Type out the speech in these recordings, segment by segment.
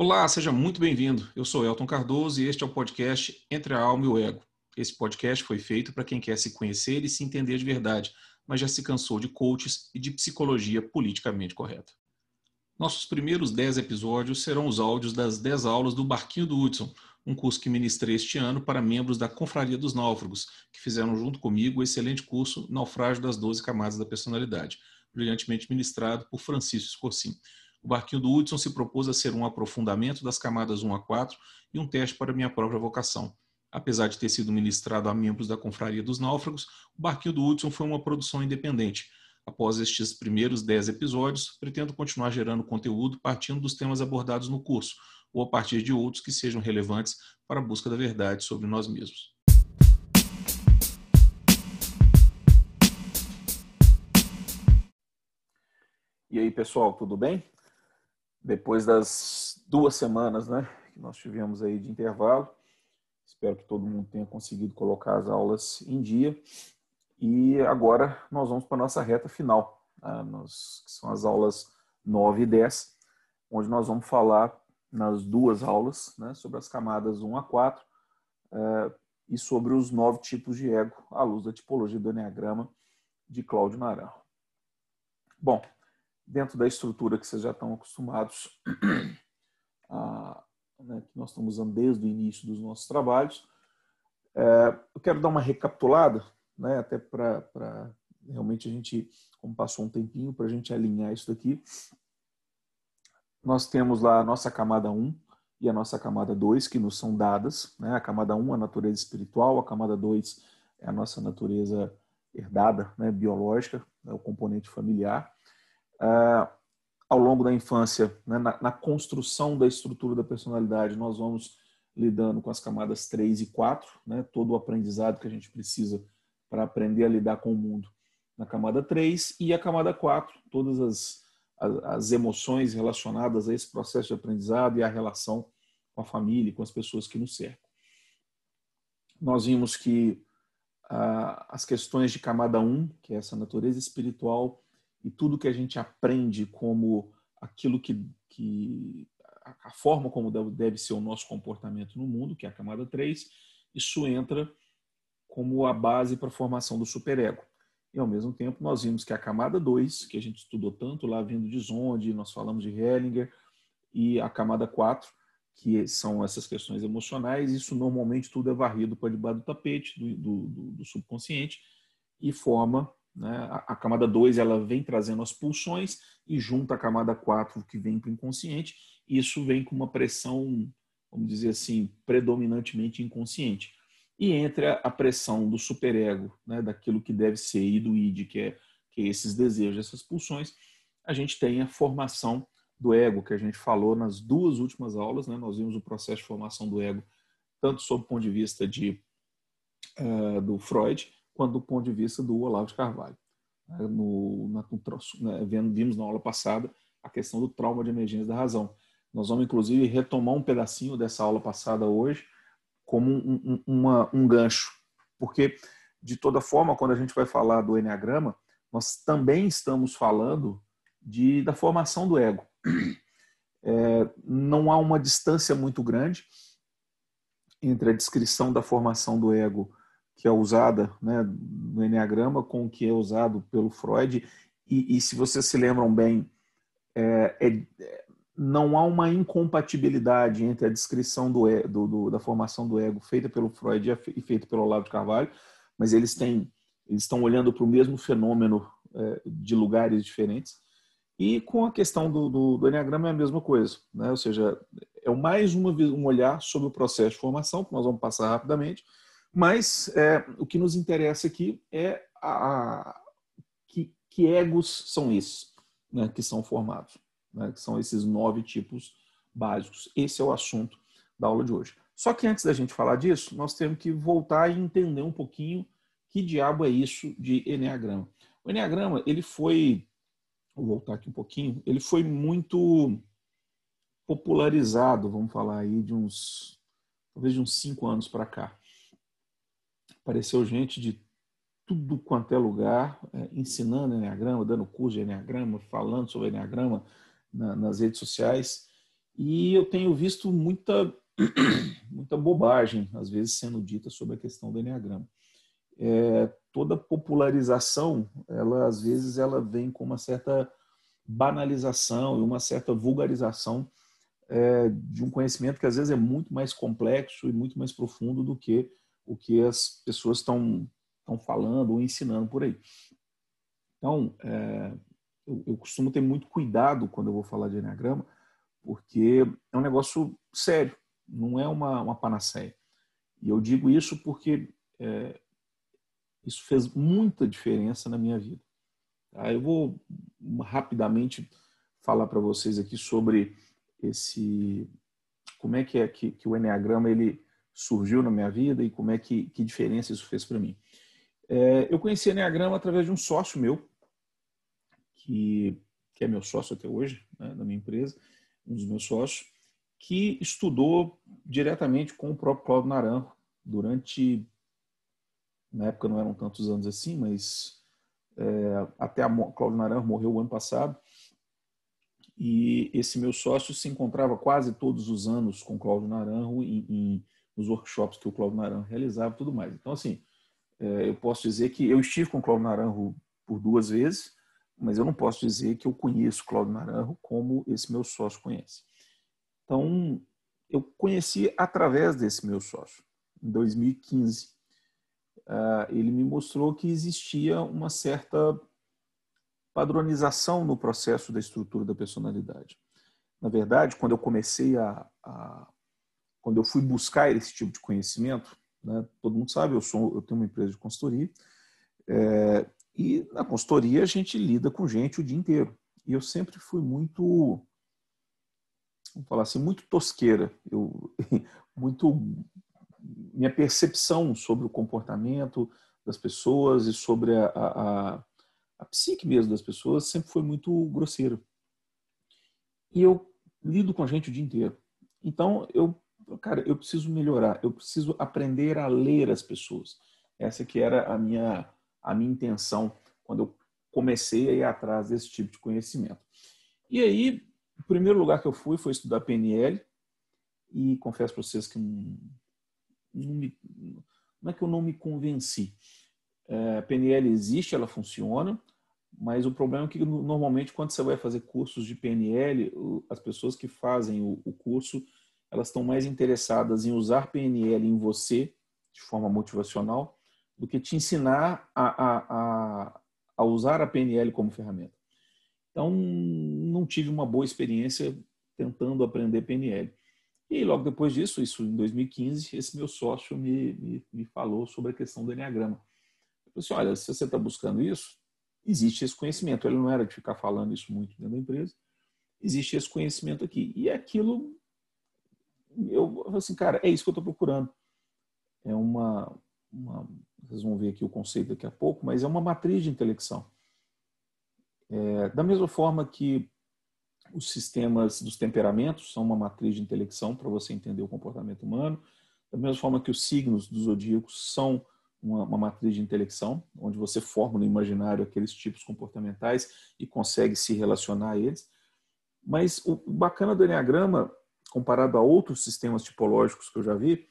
Olá, seja muito bem-vindo. Eu sou Elton Cardoso e este é o podcast Entre a Alma e o Ego. Esse podcast foi feito para quem quer se conhecer e se entender de verdade, mas já se cansou de coaches e de psicologia politicamente correta. Nossos primeiros 10 episódios serão os áudios das 10 aulas do Barquinho do Hudson, um curso que ministrei este ano para membros da Confraria dos Náufragos, que fizeram junto comigo o excelente curso Naufrágio das 12 Camadas da Personalidade, brilhantemente ministrado por Francisco Escorcim. O barquinho do Hudson se propôs a ser um aprofundamento das camadas 1 a 4 e um teste para minha própria vocação. Apesar de ter sido ministrado a membros da Confraria dos Náufragos, o barquinho do Hudson foi uma produção independente. Após estes primeiros 10 episódios, pretendo continuar gerando conteúdo partindo dos temas abordados no curso, ou a partir de outros que sejam relevantes para a busca da verdade sobre nós mesmos. E aí, pessoal, tudo bem? Depois das duas semanas né, que nós tivemos aí de intervalo. Espero que todo mundo tenha conseguido colocar as aulas em dia. E agora nós vamos para a nossa reta final, né, que são as aulas 9 e 10, onde nós vamos falar nas duas aulas né, sobre as camadas 1 a 4 é, e sobre os nove tipos de ego à luz da tipologia do Enneagrama de Cláudio Naranjo. Bom, dentro da estrutura que vocês já estão acostumados, a, né, que nós estamos usando desde o início dos nossos trabalhos. É, eu quero dar uma recapitulada, né, até para realmente a gente, como passou um tempinho, para a gente alinhar isso daqui. Nós temos lá a nossa camada 1 e a nossa camada 2, que nos são dadas. Né? A camada 1 é a natureza espiritual, a camada 2 é a nossa natureza herdada, né, biológica, é o componente familiar. Uh, ao longo da infância, né, na, na, construção da estrutura da personalidade, nós vamos lidando com as camadas 3 e 4, né, todo o aprendizado que a gente precisa para aprender a lidar com o mundo na camada 3 e a camada 4, todas as, as, as emoções relacionadas a esse processo de aprendizado e a relação com a família e com as pessoas que nos cercam. Nós vimos que uh, as questões de camada 1, que é essa natureza espiritual, e tudo que a gente aprende como aquilo que, que a forma como deve ser o nosso comportamento no mundo, que é a camada 3, isso entra como a base para a formação do superego. E ao mesmo tempo nós vimos que a camada 2, que a gente estudou tanto lá vindo de Zonde, nós falamos de Hellinger, e a camada 4, que são essas questões emocionais, isso normalmente tudo é varrido para debaixo do tapete, do, do, do subconsciente, e forma né? A, a, camada 2 ela vem trazendo as pulsões e junto à camada 4 que vem para o inconsciente, isso vem com uma pressão, vamos dizer assim, predominantemente inconsciente. E entre a, a pressão do superego, né, daquilo que deve ser, e do id, que é, que é esses desejos, essas pulsões, a gente tem a formação do ego, que a gente falou nas duas últimas aulas, né? nós vimos o processo de formação do ego, tanto sob o ponto de vista de, uh, do Freud, quanto do ponto de vista do Olavo de Carvalho. Né, no, na, no, né, vimos na aula passada a questão do trauma de emergência da razão. Nós vamos, inclusive, retomar um pedacinho dessa aula passada hoje como um, um, uma, um gancho, porque, de toda forma, quando a gente vai falar do Enneagrama, nós também estamos falando de, da formação do ego. É, não há uma distância muito grande entre a descrição da formação do ego que é usada né, no Enneagrama com o que é usado pelo Freud. E, e se vocês se lembram bem, é, é, não há uma incompatibilidade entre a descrição do, do, do, da formação do ego feita pelo Freud e feita pelo Olavo de Carvalho, mas eles têm eles estão olhando para o mesmo fenômeno é, de lugares diferentes. E com a questão do, do, do Enneagrama é a mesma coisa, né? ou seja, é mais uma, um olhar sobre o processo de formação, que nós vamos passar rapidamente, mas é, o que nos interessa aqui é a, a que, que, egos são esses né, que são formados, né, que são esses nove tipos básicos. Esse é o assunto da aula de hoje. Só que antes da gente falar disso, nós temos que voltar e entender um pouquinho que diabo é isso de Enneagrama. O Enneagrama, ele foi, vou voltar aqui um pouquinho, ele foi muito popularizado, vamos falar aí, de uns, talvez de uns cinco anos para cá apareceu gente de tudo quanto é lugar, é, ensinando Enneagrama, dando curso de Enneagrama, falando sobre Enneagrama na, nas redes sociais. E eu tenho visto muita, muita bobagem, às vezes, sendo dita sobre a questão do Enneagrama. É, toda popularização, ela às vezes ela vem com uma certa banalização e uma certa vulgarização é, de um conhecimento que às vezes é muito mais complexo e muito mais profundo do que o que as pessoas estão falando ou ensinando por aí. Então, é, eu, eu, costumo ter muito cuidado quando eu vou falar de Enneagrama, porque é um negócio sério, não é uma, uma panaceia. E eu digo isso porque é, isso fez muita diferença na minha vida. Tá? Eu vou rapidamente falar para vocês aqui sobre esse como é que é que, que o enneagrama ele surgiu na minha vida e como é que, que diferença isso fez para mim. É, eu conheci enneagrama através de um sócio meu que, que é meu sócio até hoje né, da minha empresa, um dos meus sócios que estudou diretamente com o próprio Claudio Naranjo durante na época não eram tantos anos assim, mas é, até a Cláudio Naranjo morreu o ano passado. E esse meu sócio se encontrava quase todos os anos com Cláudio Naranjo em, em, nos workshops que o Cláudio Naranjo realizava e tudo mais. Então, assim, é, eu posso dizer que eu estive com o Cláudio Naranjo por duas vezes, mas eu não posso dizer que eu conheço o Cláudio Naranjo como esse meu sócio conhece. Então, eu conheci através desse meu sócio, em 2015. Ah, ele me mostrou que existia uma certa padronização no processo da estrutura da personalidade. Na verdade, quando eu comecei a, a quando eu fui buscar esse tipo de conhecimento, né, todo mundo sabe, eu sou, eu tenho uma empresa de consultoria é, e na consultoria a gente lida com gente o dia inteiro. E eu sempre fui muito, vamos falar assim, muito tosqueira, eu muito minha percepção sobre o comportamento das pessoas e sobre a, a, a psique mesmo das pessoas sempre foi muito grosseira. E eu lido com gente o dia inteiro. Então, eu, cara, eu preciso melhorar, eu preciso aprender a ler as pessoas. Essa que era a minha, a minha intenção quando eu comecei a ir atrás desse tipo de conhecimento. E aí, o primeiro lugar que eu fui foi estudar PNL, e confesso para vocês que não, me, não é que eu não me convenci. É, PNL existe, ela funciona, mas o problema é que normalmente quando você vai fazer cursos de PNL, as pessoas que fazem o, o curso, elas estão mais interessadas em usar PNL em você de forma motivacional do que te ensinar a, a, a, usar a PNL como ferramenta. Então, não tive uma boa experiência tentando aprender PNL. E logo depois disso, isso em 2015, esse meu sócio me, me, me falou sobre a questão do Enneagrama. Eu falei assim, olha, se você está buscando isso, existe esse conhecimento. Ele não era de ficar falando isso muito dentro da empresa. Existe esse conhecimento aqui. E aquilo, eu assim, cara, é isso que eu estou procurando. É uma, uma, vocês vão ver aqui o conceito daqui a pouco, mas é uma matriz de intelecção. É, da mesma forma que os sistemas dos temperamentos são uma matriz de intelecção para você entender o comportamento humano. Da mesma forma que os signos dos zodíacos são uma, uma, matriz de intelecção, onde você forma no imaginário aqueles tipos comportamentais e consegue se relacionar a eles. Mas o bacana do Enneagrama, comparado a outros sistemas tipológicos que eu já vi,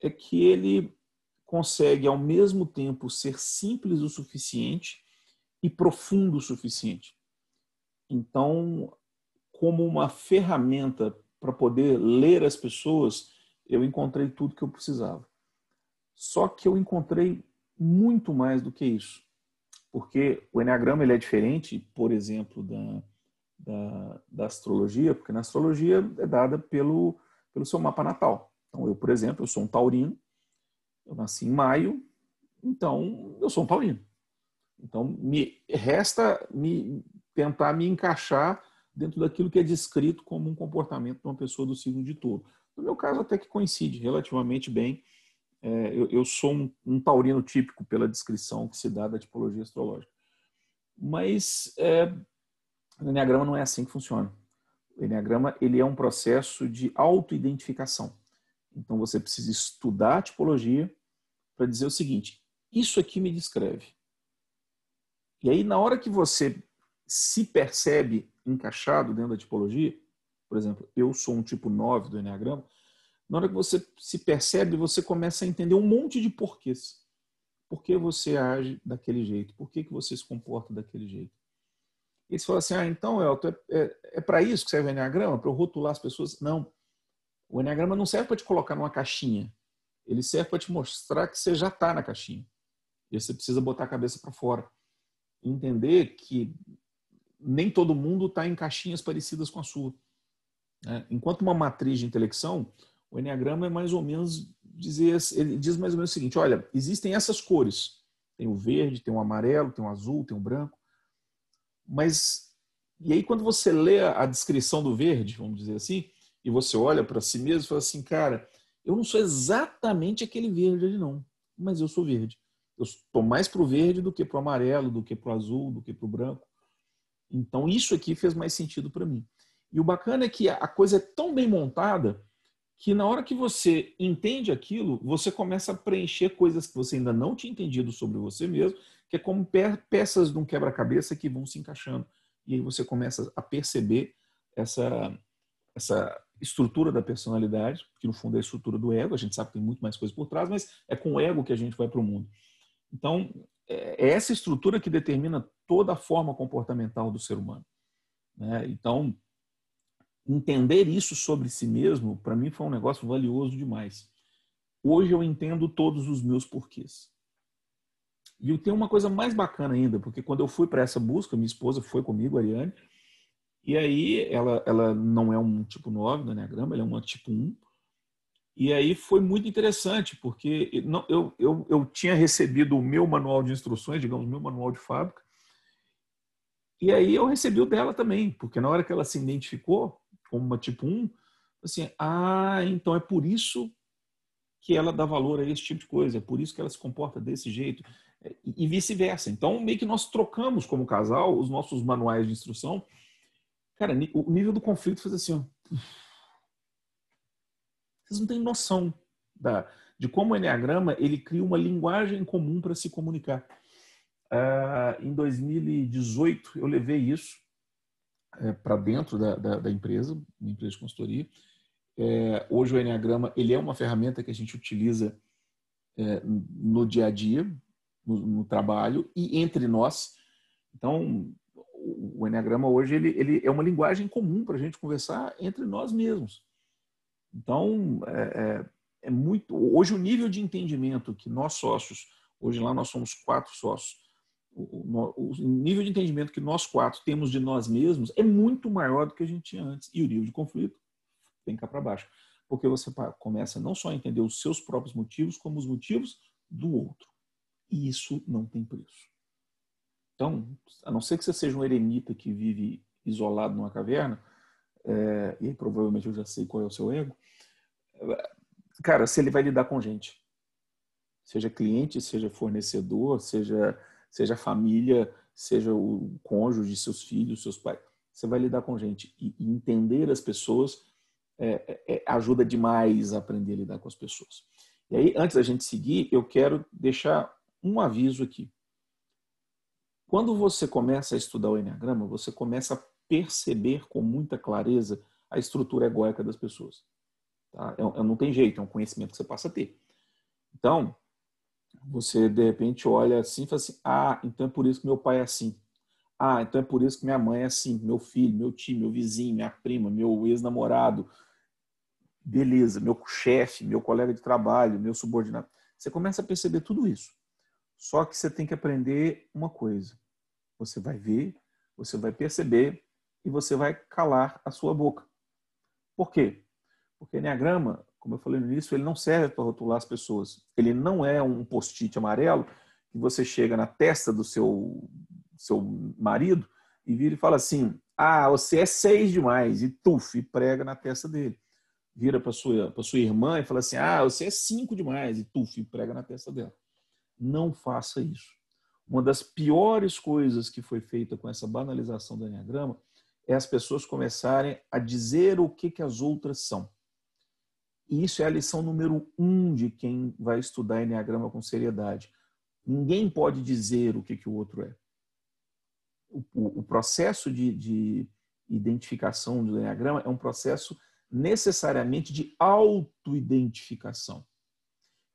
é que ele consegue ao mesmo tempo ser simples o suficiente e profundo o suficiente. Então, como uma ferramenta para poder ler as pessoas, eu encontrei tudo que eu precisava. Só que eu encontrei muito mais do que isso. Porque o Enneagrama ele é diferente, por exemplo, da, da, da astrologia, porque na astrologia é dada pelo, pelo seu mapa natal. Então, eu, por exemplo, eu sou um taurino, eu nasci em maio, então eu sou um taurino. Então, me resta me tentar me encaixar dentro daquilo que é descrito como um comportamento de uma pessoa do signo de touro. No meu caso, até que coincide relativamente bem. É, eu, eu, sou um, um, taurino típico pela descrição que se dá da tipologia astrológica. Mas é, o Enneagrama não é assim que funciona. O Enneagrama ele é um processo de autoidentificação. Então você precisa estudar a tipologia para dizer o seguinte: isso aqui me descreve. E aí, na hora que você se percebe encaixado dentro da tipologia, por exemplo, eu sou um tipo 9 do Enneagrama, na hora que você se percebe, você começa a entender um monte de porquês. Por que você age daquele jeito? Por que, que você se comporta daquele jeito? E você fala assim, ah, então, Elton, é, é, é para isso que serve o Enneagrama? Para eu rotular as pessoas? Não. O Enneagrama não serve para te colocar numa caixinha. Ele serve para te mostrar que você já está na caixinha. E você precisa botar a cabeça para fora. Entender que nem todo mundo está em caixinhas parecidas com a sua. Né? Enquanto uma matriz de intelecção, o Enneagrama é mais ou menos dizer, ele diz mais ou menos o seguinte: olha, existem essas cores. Tem o verde, tem o amarelo, tem o azul, tem o branco. Mas, e aí quando você lê a descrição do verde, vamos dizer assim, e você olha para si mesmo e fala assim, cara, eu não sou exatamente aquele verde ali não, mas eu sou verde. Eu estou mais para o verde do que para o amarelo, do que para o azul, do que para o branco. Então isso aqui fez mais sentido para mim. E o bacana é que a coisa é tão bem montada que na hora que você entende aquilo, você começa a preencher coisas que você ainda não tinha entendido sobre você mesmo, que é como peças de um quebra-cabeça que vão se encaixando. E aí você começa a perceber essa, essa estrutura da personalidade, que no fundo é a estrutura do ego, a gente sabe que tem muito mais coisa por trás, mas é com o ego que a gente vai para o mundo. Então, é, é essa estrutura que determina toda a forma comportamental do ser humano. Né? Então, entender isso sobre si mesmo, para mim foi um negócio valioso demais. Hoje eu entendo todos os meus porquês. E eu tenho uma coisa mais bacana ainda, porque quando eu fui para essa busca, minha esposa foi comigo, Ariane, e aí ela, ela não é um tipo 9 do Enneagrama, ela é uma tipo 1. E aí foi muito interessante, porque eu, eu, eu tinha recebido o meu manual de instruções, digamos, o meu manual de fábrica, e aí eu recebi o dela também, porque na hora que ela se identificou, como uma tipo 1, assim, ah, então é por isso que ela dá valor a esse tipo de coisa, é por isso que ela se comporta desse jeito, e vice-versa. Então, meio que nós trocamos como casal os nossos manuais de instrução. Cara, o nível do conflito fez assim, ó. Vocês não têm noção da, de como o Enneagrama ele cria uma linguagem comum para se comunicar. Uh, em 2018, eu levei isso é, para dentro da, da, da, empresa, uma empresa de consultoria. É, hoje o Enneagrama ele é uma ferramenta que a gente utiliza é, no dia a dia, no, no, trabalho e entre nós. Então, o Enneagrama hoje ele, ele é uma linguagem comum para a gente conversar entre nós mesmos. Então, é, é, é muito. Hoje, o nível de entendimento que nós sócios, hoje lá nós somos quatro sócios, o, o, nível de entendimento que nós quatro temos de nós mesmos é muito maior do que a gente tinha antes. E o nível de conflito vem cá para baixo. Porque você começa não só a entender os seus próprios motivos, como os motivos do outro. E isso não tem preço. Então, a não ser que você seja um eremita que vive isolado numa caverna, é, e aí provavelmente eu já sei qual é o seu ego, cara, se ele vai lidar com gente, seja cliente, seja fornecedor, seja seja família, seja o cônjuge, seus filhos, seus pais. Você vai lidar com gente e, entender as pessoas é, é, é, ajuda demais a aprender a lidar com as pessoas. E aí, antes da gente seguir, eu quero deixar um aviso aqui. Quando você começa a estudar o Enneagrama, você começa a perceber com muita clareza a estrutura egóica das pessoas. Tá? É, é não tem jeito, é um conhecimento que você passa a ter. Então, você de repente olha assim e fala assim: ah, então é por isso que meu pai é assim. Ah, então é por isso que minha mãe é assim, meu filho, meu tio, meu vizinho, minha prima, meu ex-namorado. Beleza, meu chefe, meu colega de trabalho, meu subordinado. Você começa a perceber tudo isso. Só que você tem que aprender uma coisa. Você vai ver, você vai perceber e você vai calar a sua boca. Por quê? Porque Enneagrama como eu falei no início, ele não serve para rotular as pessoas. Ele não é um post-it amarelo que você chega na testa do seu, seu marido e vira e fala assim: Ah, você é seis demais, e tuf, e prega na testa dele. Vira para sua, sua irmã e fala assim: Ah, você é cinco demais, e tuf, e prega na testa dela. Não faça isso. Uma das piores coisas que foi feita com essa banalização do Enneagrama é as pessoas começarem a dizer o que, que as outras são. E isso é a lição número um de quem vai estudar Enneagrama com seriedade. Ninguém pode dizer o que, que o outro é. O, o, processo de, de, identificação do Enneagrama é um processo necessariamente de autoidentificação.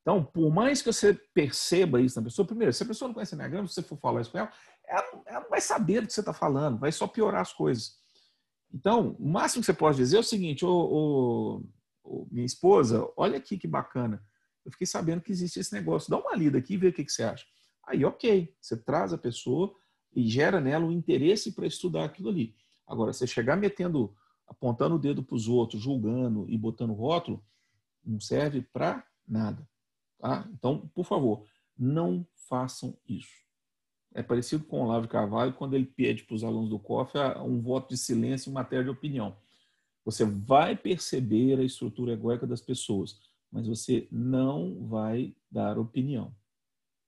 Então, por mais que você perceba isso na pessoa, primeiro, se a pessoa não conhece o Enneagrama, se você for falar isso com ela, ela, ela não vai saber do que você está falando, vai só piorar as coisas. Então, o máximo que você pode dizer é o seguinte, ô, ô, minha esposa, olha aqui que bacana. Eu fiquei sabendo que existe esse negócio. Dá uma lida aqui e vê o que, que você acha. Aí, ok, você traz a pessoa e gera nela um interesse para estudar aquilo ali. Agora, você chegar metendo, apontando o dedo para os outros, julgando e botando rótulo, não serve para nada. Tá? Então, por favor, não façam isso. É parecido com o Olavo Carvalho quando ele pede para os alunos do COF um voto de silêncio em matéria de opinião. Você vai perceber a estrutura egóica das pessoas, mas você não vai dar opinião.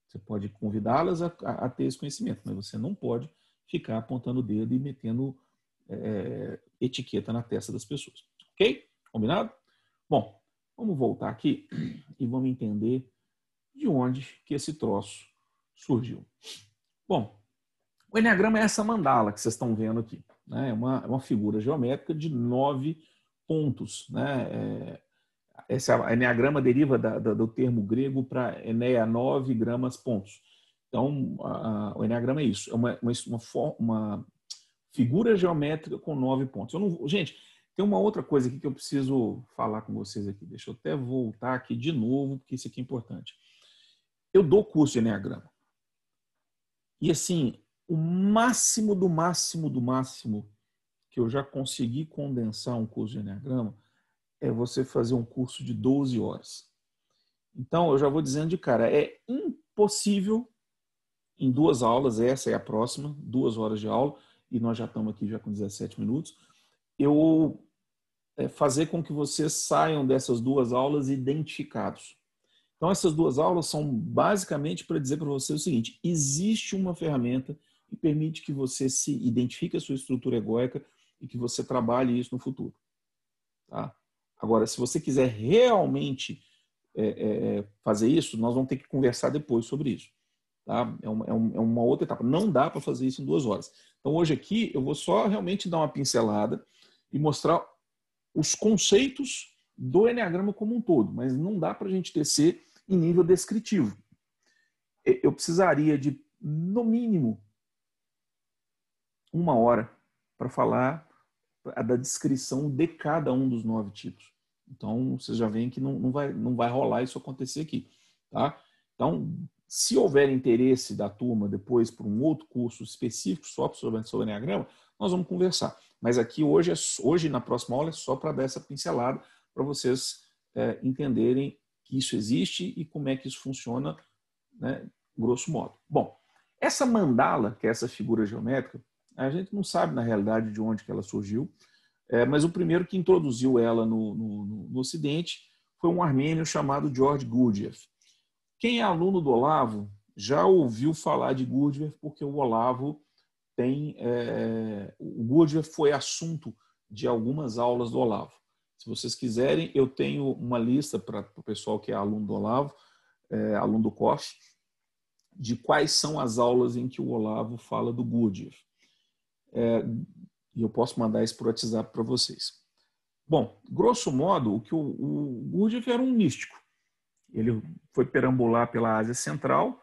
Você pode convidá-las a, a, ter esse conhecimento, mas você não pode ficar apontando o dedo e metendo é, etiqueta na testa das pessoas. Ok? Combinado? Bom, vamos voltar aqui e vamos entender de onde que esse troço surgiu. Bom, o Enneagrama é essa mandala que vocês estão vendo aqui. Né? É uma, é uma figura geométrica de nove pontos. Né? É, esse Enneagrama deriva da, da, do termo grego para Enea, nove gramas pontos. Então, a, a, o Enneagrama é isso, é uma, uma, uma, uma, figura geométrica com nove pontos. Não, gente, tem uma outra coisa aqui que eu preciso falar com vocês aqui. Deixa eu até voltar aqui de novo, porque isso aqui é importante. Eu dou curso de Enneagrama. E assim, o máximo do máximo do máximo que eu já consegui condensar um curso de Enneagrama é você fazer um curso de 12 horas. Então, eu já vou dizendo de cara, é impossível em duas aulas, essa é a próxima, duas horas de aula, e nós já estamos aqui já com 17 minutos, eu fazer com que vocês saiam dessas duas aulas identificados. Então, essas duas aulas são basicamente para dizer para você o seguinte: existe uma ferramenta que permite que você se identifique a sua estrutura egóica e que você trabalhe isso no futuro. Tá? Agora, se você quiser realmente é, é, é, fazer isso, nós vamos ter que conversar depois sobre isso. Tá? É, uma, é, é uma outra etapa. Não dá para fazer isso em duas horas. Então, hoje aqui, eu vou só realmente dar uma pincelada e mostrar os conceitos do Enneagrama como um todo, mas não dá para a gente tecer em nível descritivo. Eu precisaria de, no mínimo, uma hora para falar da descrição de cada um dos nove tipos. Então, vocês já veem que não, não, vai, não vai rolar isso acontecer aqui. Tá? Então, se houver interesse da turma depois por um outro curso específico só sobre, o Enneagrama, nós vamos conversar. Mas aqui hoje, é, hoje na próxima aula, é só para dar essa pincelada para vocês é, entenderem que isso existe e como é que isso funciona, né, grosso modo. Bom, essa mandala, que é essa figura geométrica, a gente não sabe, na realidade, de onde que ela surgiu, é, mas o primeiro que introduziu ela no, no, no, Ocidente foi um armênio chamado George Gurdjieff. Quem é aluno do Olavo já ouviu falar de Gurdjieff, porque o Olavo tem... É, o Gurdjieff foi assunto de algumas aulas do Olavo. Se vocês quiserem, eu tenho uma lista para o pessoal que é aluno do Olavo, é, aluno do COF, de quais são as aulas em que o Olavo fala do Gurdjieff. É, e eu posso mandar isso por WhatsApp para vocês. Bom, grosso modo, o que o, o Gurdjieff era um místico. Ele foi perambular pela Ásia Central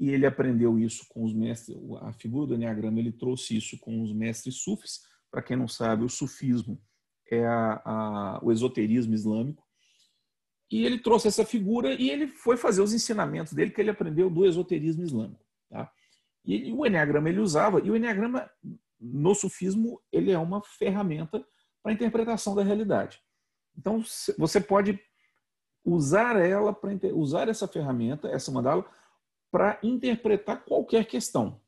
e ele aprendeu isso com os mestres. A figura do Enneagrama ele trouxe isso com os mestres sufis. Para quem não sabe, o sufismo é a, a, o esoterismo islâmico. E ele trouxe essa figura e ele foi fazer os ensinamentos dele que ele aprendeu do esoterismo islâmico. Tá? E o Enneagrama ele usava, e o Enneagrama no sufismo, ele é uma ferramenta para interpretação da realidade. Então, você pode usar ela para usar essa ferramenta, essa mandala, para interpretar qualquer questão.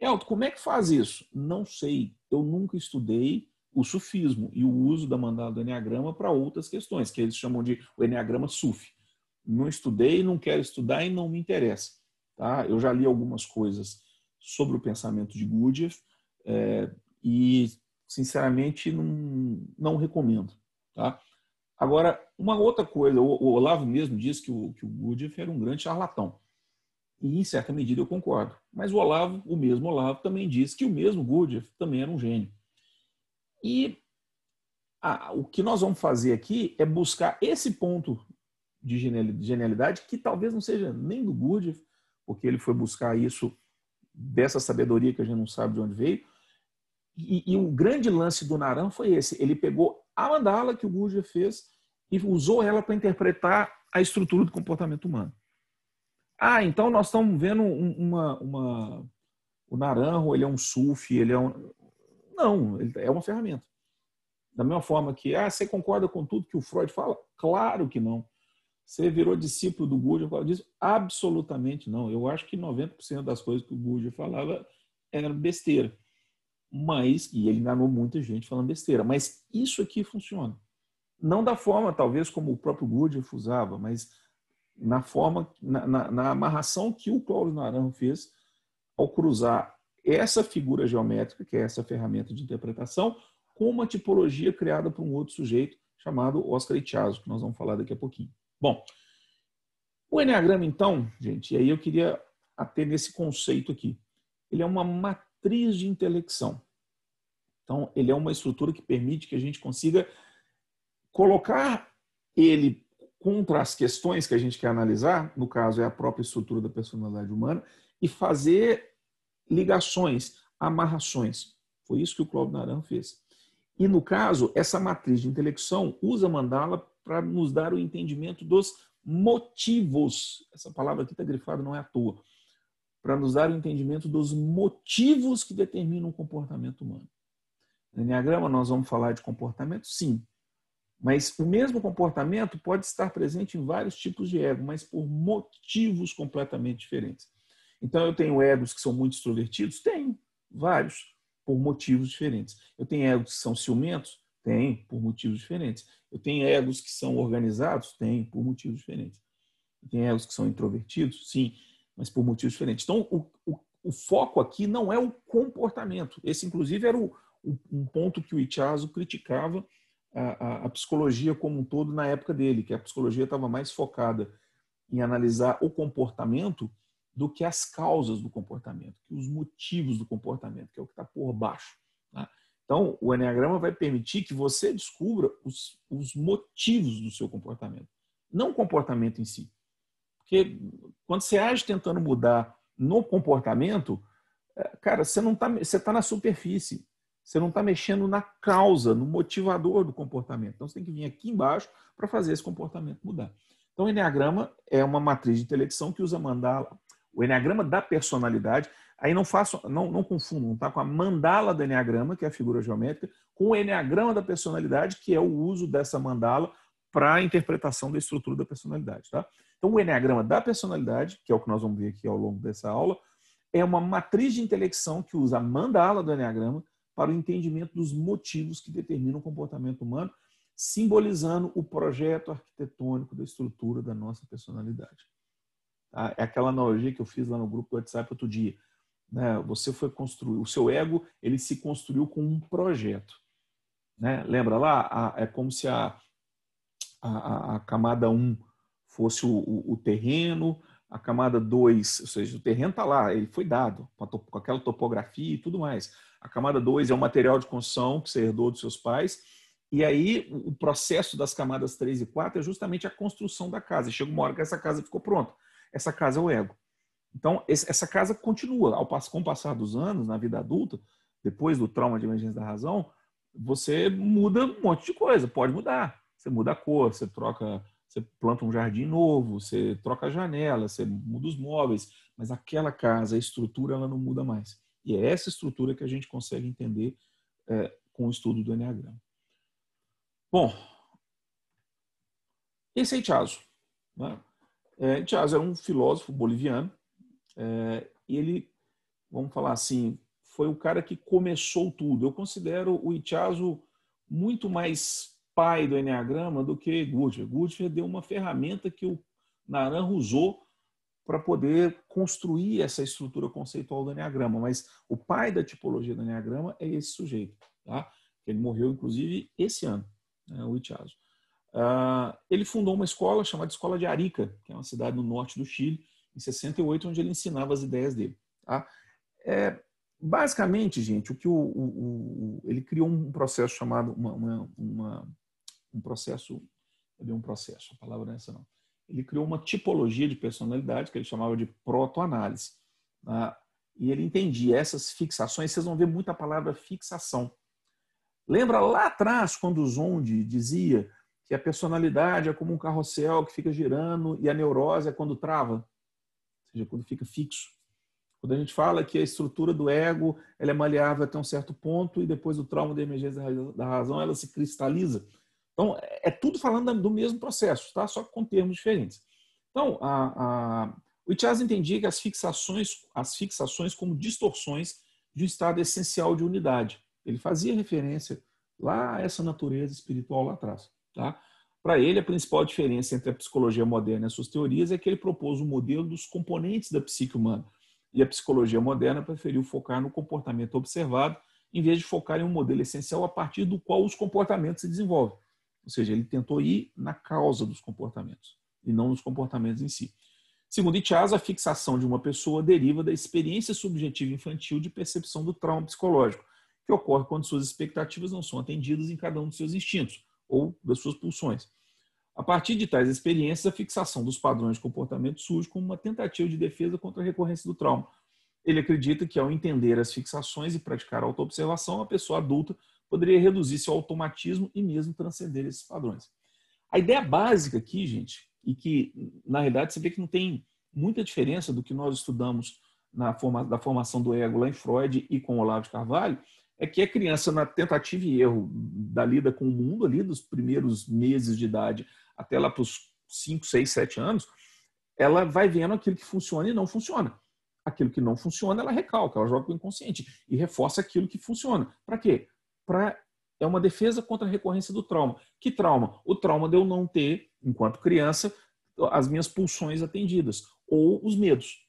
Elton, como é que faz isso? Não sei. Eu nunca estudei o sufismo e o uso da mandala do Enneagrama para outras questões, que eles chamam de o Enneagrama Sufi. Não estudei, não quero estudar e não me interessa. Tá? Eu já li algumas coisas sobre o pensamento de Gurdjieff, é, e, sinceramente, não, não recomendo. Tá? Agora, uma outra coisa, o, Olavo mesmo disse que o, que o Gurdjieff era um grande charlatão. E, em certa medida, eu concordo. Mas o Olavo, o mesmo Olavo, também disse que o mesmo Gurdjieff também era um gênio. E o que nós vamos fazer aqui é buscar esse ponto de genialidade que talvez não seja nem do Gurdjieff, porque ele foi buscar isso dessa sabedoria que a gente não sabe de onde veio. E, e o grande lance do Naran foi esse: ele pegou a mandala que o Gurdjieff fez e usou ela para interpretar a estrutura do comportamento humano. Ah, então nós estamos vendo uma, uma o Naranjo, ele é um sufi, ele é um não, ele é uma ferramenta. Da mesma forma que, ah, você concorda com tudo que o Freud fala? Claro que não. Você virou discípulo do Gurdjieff disso? Absolutamente não. Eu acho que 90% das coisas que o Gurdjieff falava eram besteira. Mas, e ele enganou muita gente falando besteira, mas isso aqui funciona. Não da forma, talvez, como o próprio Gurdjieff usava, mas na forma, na, na, na amarração que o Cláudio Naranjo fez ao cruzar essa figura geométrica, que é essa ferramenta de interpretação, com uma tipologia criada por um outro sujeito chamado Oscar Itchazo, que nós vamos falar daqui a pouquinho. Bom, o Enneagrama, então, gente, e aí eu queria ater nesse conceito aqui. Ele é uma matriz de intelecção. Então, ele é uma estrutura que permite que a gente consiga colocar ele contra as questões que a gente quer analisar, no caso é a própria estrutura da personalidade humana, e fazer ligações, amarrações. Foi isso que o Claudio Naran fez. E, no caso, essa matriz de intelecção usa mandala para nos dar o entendimento dos motivos. Essa palavra aqui está grifada, não é à toa. Para nos dar o entendimento dos motivos que determinam o comportamento humano. No Enneagrama, nós vamos falar de comportamento? Sim. Mas o mesmo comportamento pode estar presente em vários tipos de ego, mas por motivos completamente diferentes. Então, eu tenho egos que são muito extrovertidos? Tenho, vários, por motivos diferentes. Eu tenho egos que são ciumentos? Tem, por motivos diferentes. Eu tenho egos que são organizados? Tem, por motivos diferentes. Eu tenho egos que são introvertidos? Sim, mas por motivos diferentes. Então, o, o, o foco aqui não é o comportamento. Esse, inclusive, era o, um ponto que o Ichazo criticava a, a, psicologia como um todo na época dele, que a psicologia estava mais focada em analisar o comportamento do que as causas do comportamento, que os motivos do comportamento, que é o que está por baixo. Tá? Então, o Enneagrama vai permitir que você descubra os, os motivos do seu comportamento, não o comportamento em si. Porque quando você age tentando mudar no comportamento, é, cara, você não está você tá na superfície. Você não está mexendo na causa, no motivador do comportamento. Então você tem que vir aqui embaixo para fazer esse comportamento mudar. Então o Enneagrama é uma matriz de intelecção que usa mandala, o Enneagrama da personalidade. Aí não faço, não, não confundam, tá? Com a mandala do Enneagrama, que é a figura geométrica, com o Enneagrama da personalidade, que é o uso dessa mandala para a interpretação da estrutura da personalidade, tá? Então, o Enneagrama da personalidade, que é o que nós vamos ver aqui ao longo dessa aula, é uma matriz de intelecção que usa a mandala do Enneagrama para o entendimento dos motivos que determinam o comportamento humano, simbolizando o projeto arquitetônico da estrutura da nossa personalidade. Tá? É aquela analogia que eu fiz lá no grupo do WhatsApp outro dia. Né? Você foi construir, o seu ego ele se construiu com um projeto. Né? Lembra lá? É como se a, a, a camada 1 fosse o, o, o terreno, a camada 2, ou seja, o terreno está lá, ele foi dado, com, aquela topografia e tudo mais. A camada 2 é o material de construção que você herdou dos seus pais, e aí o processo das camadas 3 e 4 é justamente a construção da casa. Chega uma hora que essa casa ficou pronta essa casa é o ego. Então, essa casa continua. Ao, com o passar dos anos, na vida adulta, depois do trauma de emergência da razão, você muda um monte de coisa, pode mudar. Você muda a cor, você troca, você planta um jardim novo, você troca a janela, você muda os móveis, mas aquela casa, a estrutura, ela não muda mais. E é essa estrutura que a gente consegue entender é, com o estudo do Enneagrama. Bom, esse é Itchazo. Né? É, era um filósofo boliviano é, ele, vamos falar assim, foi o cara que começou tudo. Eu considero o Ichazo muito mais pai do Enneagrama do que Gurdjieff. Gurdjieff deu uma ferramenta que o Naran usou para poder construir essa estrutura conceitual do Enneagrama, mas o pai da tipologia do Enneagrama é esse sujeito, tá? Ele morreu, inclusive, esse ano, né, o Ichazo. Uh, ele fundou uma escola chamada Escola de Arica, que é uma cidade no norte do Chile, em 68, onde ele ensinava as ideias dele. Tá? É, basicamente, gente, o que o, o, o, ele criou um processo chamado uma, uma, uma um processo, cadê um processo? A palavra não é essa não. Ele criou uma tipologia de personalidade que ele chamava de protoanálise. Né? E ele entendia essas fixações. Vocês vão ver muita palavra fixação. Lembra lá atrás quando o Zonde dizia que a personalidade é como um carrossel que fica girando e a neurose é quando trava, ou seja, quando fica fixo. Quando a gente fala que a estrutura do ego ela é maleável até um certo ponto e depois o trauma da emergência da razão ela se cristaliza. Então, é tudo falando do mesmo processo, tá? só com termos diferentes. Então, a, a, o Itchaz entendia que as fixações, as fixações como distorções de um estado essencial de unidade. Ele fazia referência lá a essa natureza espiritual lá atrás. Tá? Para ele, a principal diferença entre a psicologia moderna e as suas teorias é que ele propôs o um modelo dos componentes da psique humana, e a psicologia moderna preferiu focar no comportamento observado, em vez de focar em um modelo essencial a partir do qual os comportamentos se desenvolvem. Ou seja, ele tentou ir na causa dos comportamentos e não nos comportamentos em si. Segundo Itchaz, a fixação de uma pessoa deriva da experiência subjetiva infantil de percepção do trauma psicológico, que ocorre quando suas expectativas não são atendidas em cada um dos seus instintos ou das suas pulsões. A partir de tais experiências, a fixação dos padrões de comportamento surge como uma tentativa de defesa contra a recorrência do trauma. Ele acredita que, ao entender as fixações e praticar a autoobservação, a pessoa adulta poderia reduzir seu automatismo e mesmo transcender esses padrões. A ideia básica aqui, gente, e que, na realidade, você vê que não tem muita diferença do que nós estudamos na forma, da formação do ego lá em Freud e com Olavo de Carvalho, é que a criança, na tentativa e erro da lida com o mundo, ali dos primeiros meses de idade até lá para os 5, 6, 7 anos, ela vai vendo aquilo que funciona e não funciona. Aquilo que não funciona, ela recalca, ela joga para o inconsciente e reforça aquilo que funciona. Para quê? Pra, é uma defesa contra a recorrência do trauma. Que trauma? O trauma de eu não ter, enquanto criança, as minhas pulsões atendidas ou os medos.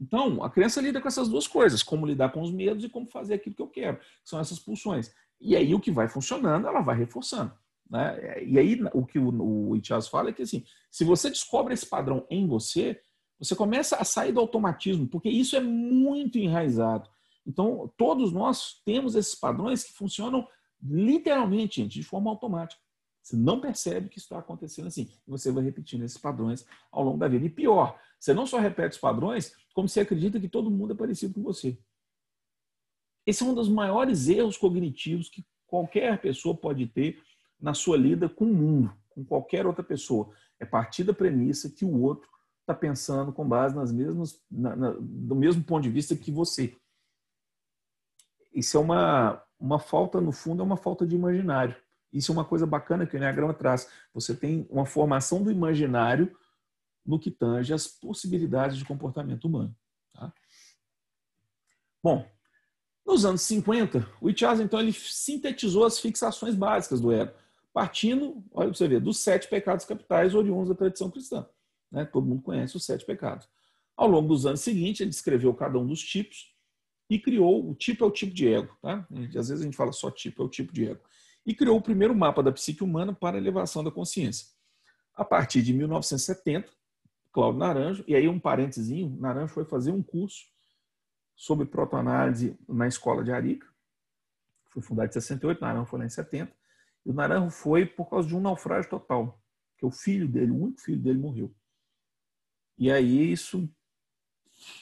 Então, a criança lida com essas duas coisas, como lidar com os medos e como fazer aquilo que eu quero, que são essas pulsões. E aí o que vai funcionando, ela vai reforçando. Né? E aí o que o, o Itias fala é que assim, se você descobre esse padrão em você, você começa a sair do automatismo, porque isso é muito enraizado. Então, todos nós temos esses padrões que funcionam literalmente, gente, de forma automática. Você não percebe que está acontecendo assim. Você vai repetindo esses padrões ao longo da vida. E pior, você não só repete os padrões, como você acredita que todo mundo é parecido com você. Esse é um dos maiores erros cognitivos que qualquer pessoa pode ter na sua lida com o mundo, com qualquer outra pessoa. É partir da premissa que o outro está pensando com base nas mesmas, na, na, do mesmo ponto de vista que você. Isso é uma, uma falta, no fundo, é uma falta de imaginário. Isso é uma coisa bacana que o Enneagrama traz. Você tem uma formação do imaginário no que tange as possibilidades de comportamento humano. Tá? Bom, nos anos 50, o Itchaz, então, ele sintetizou as fixações básicas do ego, partindo, olha para você ver, dos sete pecados capitais oriundos da tradição cristã. Né? Todo mundo conhece os sete pecados. Ao longo dos anos seguintes, ele descreveu cada um dos tipos e criou, o tipo é o tipo de ego. Tá? Às vezes a gente fala só tipo, é o tipo de ego e criou o primeiro mapa da psique humana para elevação da consciência. A partir de 1970, Cláudio Naranjo, e aí um parentezinho, Naranjo foi fazer um curso sobre protoanálise na escola de Arica, foi fundado em 68, Naranjo foi lá em 70, e o Naranjo foi por causa de um naufrágio total, que o filho dele, o único filho dele morreu. E aí isso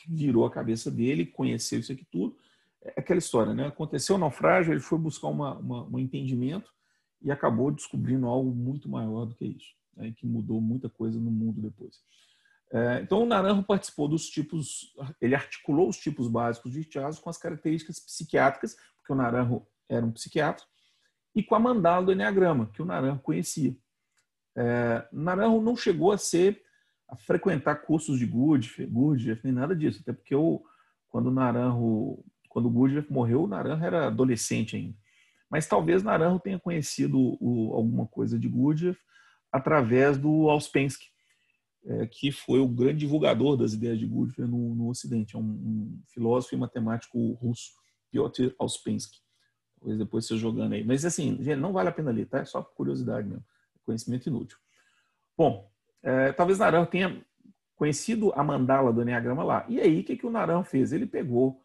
virou a cabeça dele, conheceu isso aqui tudo, é aquela história, né? Aconteceu o naufrágio, ele foi buscar uma, uma, um entendimento e acabou descobrindo algo muito maior do que isso, né? que mudou muita coisa no mundo depois. É, então, o Naranjo participou dos tipos, ele articulou os tipos básicos de Tiago com as características psiquiátricas, porque o Naranjo era um psiquiatra, e com a mandala do Enneagrama, que o Naranjo conhecia. É, Naranjo não chegou a ser a frequentar cursos de Gurdjieff, Gurdjieff nem nada disso, até porque eu, quando Naranjo quando Gurdjieff morreu, o Naranjo era adolescente ainda. Mas talvez Naranjo tenha conhecido o, alguma coisa de Gurdjieff através do Auspensky, é, que foi o grande divulgador das ideias de Gurdjieff no, no Ocidente. É um, um, filósofo e matemático russo, Piotr Auspensky. Talvez depois você jogando aí. Mas assim, gente, não vale a pena ler, tá? É só curiosidade mesmo. Conhecimento inútil. Bom, é, talvez Naranjo tenha conhecido a mandala do Enneagrama lá. E aí, o que, que o Naranjo fez? Ele pegou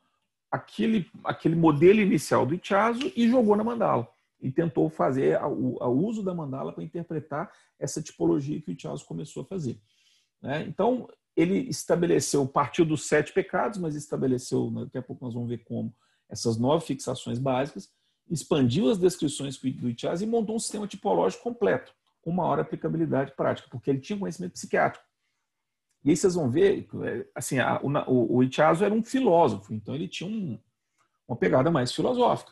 aquele, aquele modelo inicial do Ichazo e jogou na mandala. E tentou fazer o uso da mandala para interpretar essa tipologia que o Ichazo começou a fazer. Né? Então, ele estabeleceu, partiu dos sete pecados, mas estabeleceu, daqui a pouco nós vamos ver como, essas nove fixações básicas, expandiu as descrições do Ichazo e montou um sistema tipológico completo, com maior aplicabilidade prática, porque ele tinha conhecimento psiquiátrico. E aí vocês vão ver, assim, a, o, o era um filósofo, então ele tinha um, uma pegada mais filosófica.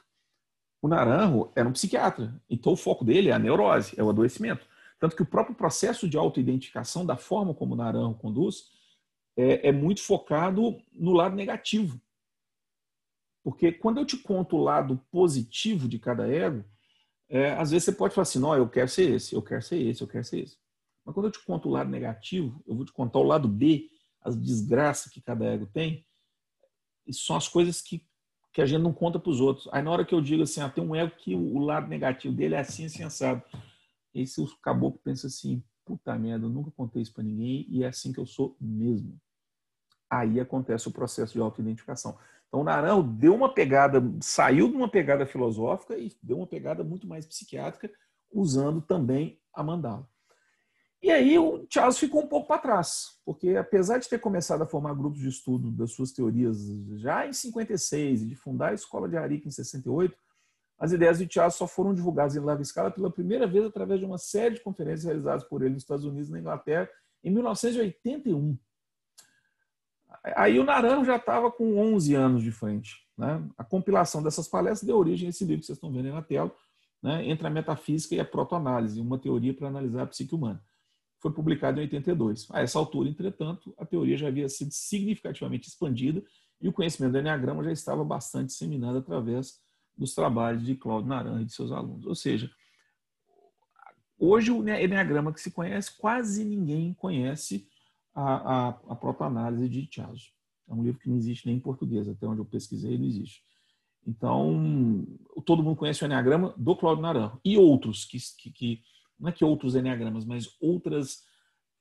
O Naranjo era um psiquiatra, então o foco dele é a neurose, é o adoecimento. Tanto que o próprio processo de autoidentificação, da forma como o Naranjo conduz, é, é muito focado no lado negativo. Porque quando eu te conto o lado positivo de cada ego, é, às vezes você pode falar assim, não, eu quero ser esse, eu quero ser esse, eu quero ser esse. Mas quando eu te conto o lado negativo, eu vou te contar o lado B, as desgraças que cada ego tem, isso são as coisas que, que a gente não conta para os outros. Aí na hora que eu digo assim, ah, tem um ego que o, lado negativo dele é assim, assim, assado. Esse caboclo pensa assim, puta merda, eu nunca contei isso para ninguém e é assim que eu sou mesmo. Aí acontece o processo de autoidentificação. Então Naranjo deu uma pegada, saiu de uma pegada filosófica e deu uma pegada muito mais psiquiátrica, usando também a mandala. E aí o Charles ficou um pouco para trás, porque apesar de ter começado a formar grupos de estudo das suas teorias já em 56 e de fundar a Escola de Arica em 68, as ideias de Charles só foram divulgadas em larga escala pela primeira vez através de uma série de conferências realizadas por ele nos Estados Unidos e na Inglaterra em 1981. Aí o Naranjo já estava com 11 anos de frente. Né? A compilação dessas palestras deu origem a esse livro que vocês estão vendo aí na tela, né? Entre a Metafísica e a Protoanálise, uma teoria para analisar a psique humana foi publicado em 82. A essa altura, entretanto, a teoria já havia sido significativamente expandida e o conhecimento do Enneagrama já estava bastante disseminado através dos trabalhos de Claudio Naran e de seus alunos. Ou seja, hoje o Enneagrama que se conhece, quase ninguém conhece a, a, a protoanálise de Chazo. É um livro que não existe nem em português, até onde eu pesquisei não existe. Então, todo mundo conhece o Enneagrama do Claudio Naran e outros que, que, que não é que outros enneagramas, mas outras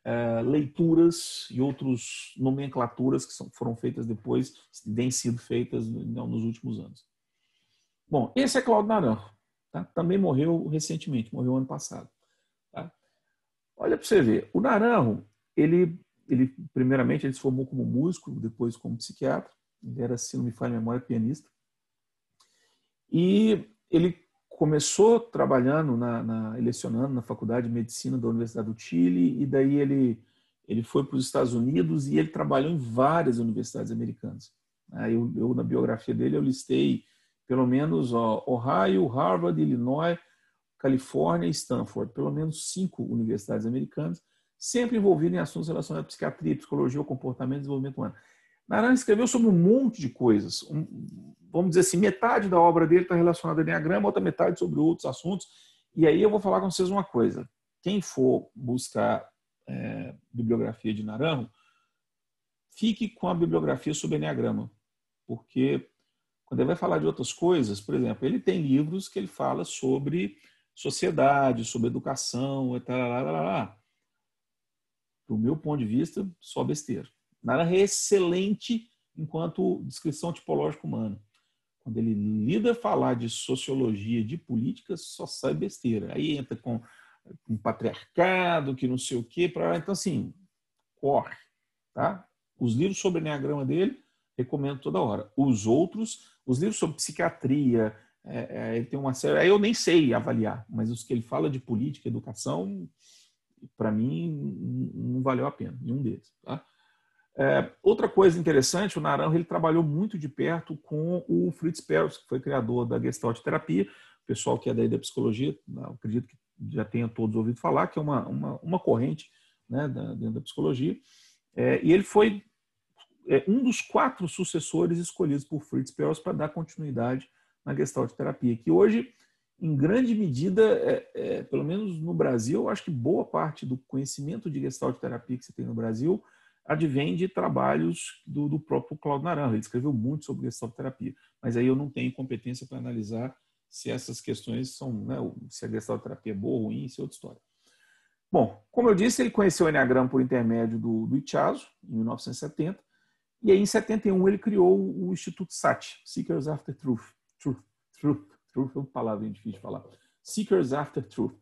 uh, leituras e outras nomenclaturas que são, foram feitas depois, têm sido feitas não, nos últimos anos. Bom, esse é Claudio Naranjo. Tá? Também morreu recentemente, morreu ano passado. Tá? Olha para você ver, o Naranjo, ele, ele, primeiramente, ele se formou como músico, depois como psiquiatra. Ele era, se não me falha a memória, pianista. E ele começou trabalhando na, na na faculdade de medicina da Universidade do Chile e daí ele ele foi para os Estados Unidos e ele trabalhou em várias universidades americanas. Eu, eu na biografia dele eu listei pelo menos ó, Ohio, Harvard, Illinois, Califórnia e Stanford, pelo menos cinco universidades americanas, sempre envolvido em assuntos relacionados à psiquiatria, psicologia, comportamento e desenvolvimento humano. Naran escreveu sobre um monte de coisas. Um, vamos dizer assim, metade da obra dele está relacionada a Enneagrama, outra metade sobre outros assuntos. E aí eu vou falar com vocês uma coisa. Quem for buscar é, bibliografia de Naranjo, fique com a bibliografia sobre Enneagrama. Porque quando ele vai falar de outras coisas, por exemplo, ele tem livros que ele fala sobre sociedade, sobre educação, e tal. Do meu ponto de vista, só besteira. Naranjo é excelente enquanto descrição tipológica humana. Quando ele lida falar de sociologia, de política, só sai besteira. Aí entra com, com patriarcado, que não sei o quê. Pra... Então, assim, corre. Tá? Os livros sobre Enneagrama dele, recomendo toda hora. Os outros, os livros sobre psiquiatria, é, é, ele tem uma série. Aí eu nem sei avaliar, mas os que ele fala de política, educação, para mim, não valeu a pena, nenhum deles. Tá? É, outra coisa interessante, o Naranjo ele trabalhou muito de perto com o Fritz Perls, que foi criador da Gestalt terapia. O pessoal que é daí da psicologia, acredito que já tenha todos ouvido falar, que é uma, uma, uma corrente né, da, dentro da psicologia. É, e ele foi é, um dos quatro sucessores escolhidos por Fritz Perls para dar continuidade na Gestalt terapia, que hoje, em grande medida, é, é, pelo menos no Brasil, eu acho que boa parte do conhecimento de Gestalt terapia que você tem no Brasil advém de trabalhos do, do próprio Claudio Naranjo. Ele escreveu muito sobre gestalterapia, mas aí eu não tenho competência para analisar se essas questões são, né, se a gestalterapia é boa ou ruim, isso é outra história. Bom, como eu disse, ele conheceu o Enneagrama por intermédio do, do Ichazo, em 1970, E aí, em 71, ele criou o Instituto SAT, Seekers After Truth. Truth, Truth, Truth é uma palavra difícil de falar. Seekers After Truth,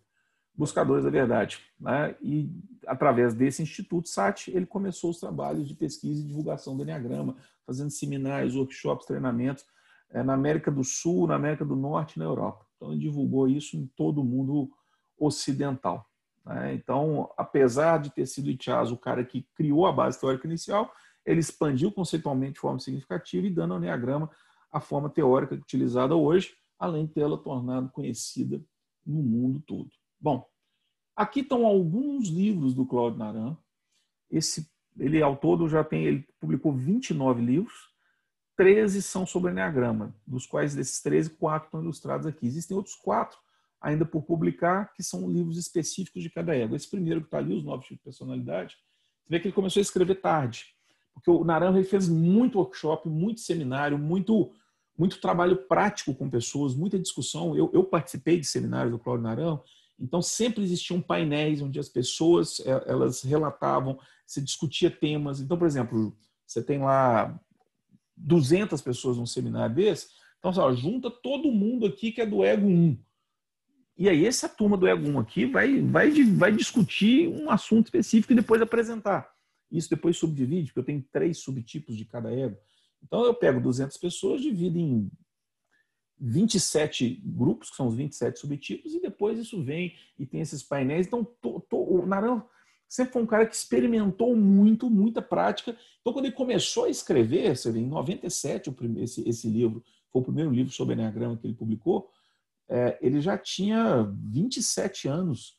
buscadores da verdade. Né? E através desse Instituto SAT, ele começou os trabalhos de pesquisa e divulgação do Enneagrama, fazendo seminários, workshops, treinamentos é, na América do Sul, na América do Norte e na Europa. Então, ele divulgou isso em todo o mundo ocidental. Né? Então, apesar de ter sido Itchaz o cara que criou a base teórica inicial, ele expandiu conceitualmente de forma significativa e dando ao Enneagrama a forma teórica utilizada hoje, além de tê-la tornado conhecida no mundo todo. Bom, aqui estão alguns livros do Claude Naran. Esse, ele ao todo já tem, ele publicou 29 livros, 13 são sobre Enneagrama, dos quais desses 13, quatro estão ilustrados aqui. Existem outros quatro ainda por publicar, que são livros específicos de cada ego. Esse primeiro que está ali, Os Nove Tipos de Personalidade, você vê que ele começou a escrever tarde, porque o Naranjo fez muito workshop, muito seminário, muito muito trabalho prático com pessoas, muita discussão. Eu, eu participei de seminários do Cláudio Naranjo, então sempre existiam painéis onde as pessoas é, elas relatavam, se discutia temas. Então, por exemplo, você tem lá 200 pessoas num seminário desse, então, assim, junta todo mundo aqui que é do Ego 1. E aí essa turma do Ego 1 aqui vai, vai, vai discutir um assunto específico e depois apresentar. Isso depois subdivide, porque eu tenho três subtipos de cada ego. Então eu pego 200 pessoas, divido em 27 grupos, que são os 27 subtipos, e depois isso vem e tem esses painéis. Então tô, tô, o Naran sempre foi um cara que experimentou muito, muita prática. Então quando ele começou a escrever, você vê, em 97 o primeiro, esse, esse livro, foi o primeiro livro sobre Enneagrama que ele publicou, é, ele já tinha 27 anos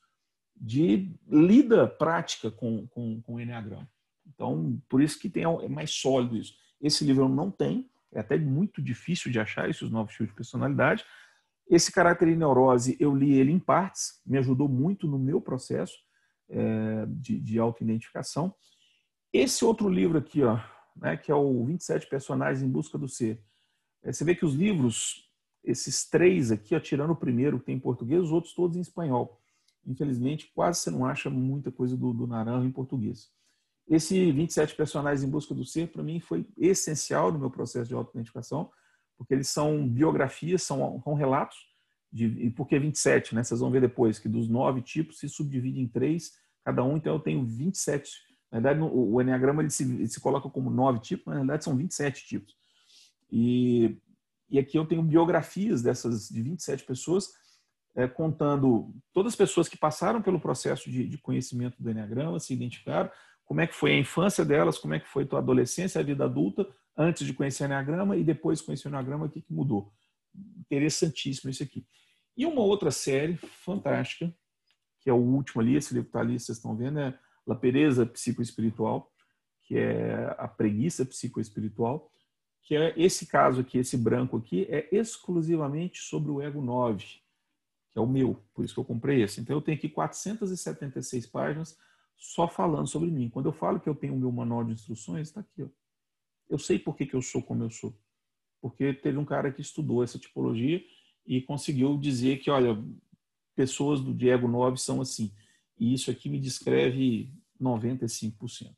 de lida prática com, com, com o Enneagrama. Então, por isso que tem, é mais sólido isso. Esse livro não tem, é até muito difícil de achar esses novos tipos de personalidade. Esse caráter de neurose, eu li ele em partes, me ajudou muito no meu processo é, de, de autoidentificação. Esse outro livro aqui, ó, né, que é o 27 Personagens em Busca do Ser, é, você vê que os livros, esses três aqui, ó, tirando o primeiro que tem em português, os outros todos em espanhol. Infelizmente, quase você não acha muita coisa do, do Naranjo em português. Esse 27 personagens em busca do ser, para mim, foi essencial no meu processo de autoidentificação, porque eles são biografias, são, são relatos, de, e por que 27? Né? Vocês vão ver depois que dos nove tipos se subdivide em três, cada um, então eu tenho 27. Na verdade, o, o Enneagrama ele se, ele se coloca como nove tipos, mas na verdade são 27 tipos. E, e aqui eu tenho biografias dessas de 27 pessoas, é, contando todas as pessoas que passaram pelo processo de, de conhecimento do Enneagrama, se identificaram, como é que foi a infância delas, como é que foi a tua adolescência, a vida adulta, antes de conhecer o Enneagrama e depois de conhecer o Enneagrama, o que, que mudou. Interessantíssimo isso aqui. E uma outra série fantástica, que é o último ali, esse livro está ali, vocês estão vendo, é La Pereza Psicoespiritual, que é a preguiça psicoespiritual, que é esse caso aqui, esse branco aqui, é exclusivamente sobre o ego 9, que é o meu, por isso que eu comprei esse. Então eu tenho aqui 476 páginas só falando sobre mim. Quando eu falo que eu tenho o meu manual de instruções, está aqui. Ó. Eu sei por que, que eu sou como eu sou. Porque teve um cara que estudou essa tipologia e conseguiu dizer que, olha, pessoas do Diego 9 são assim. E isso aqui me descreve 95%.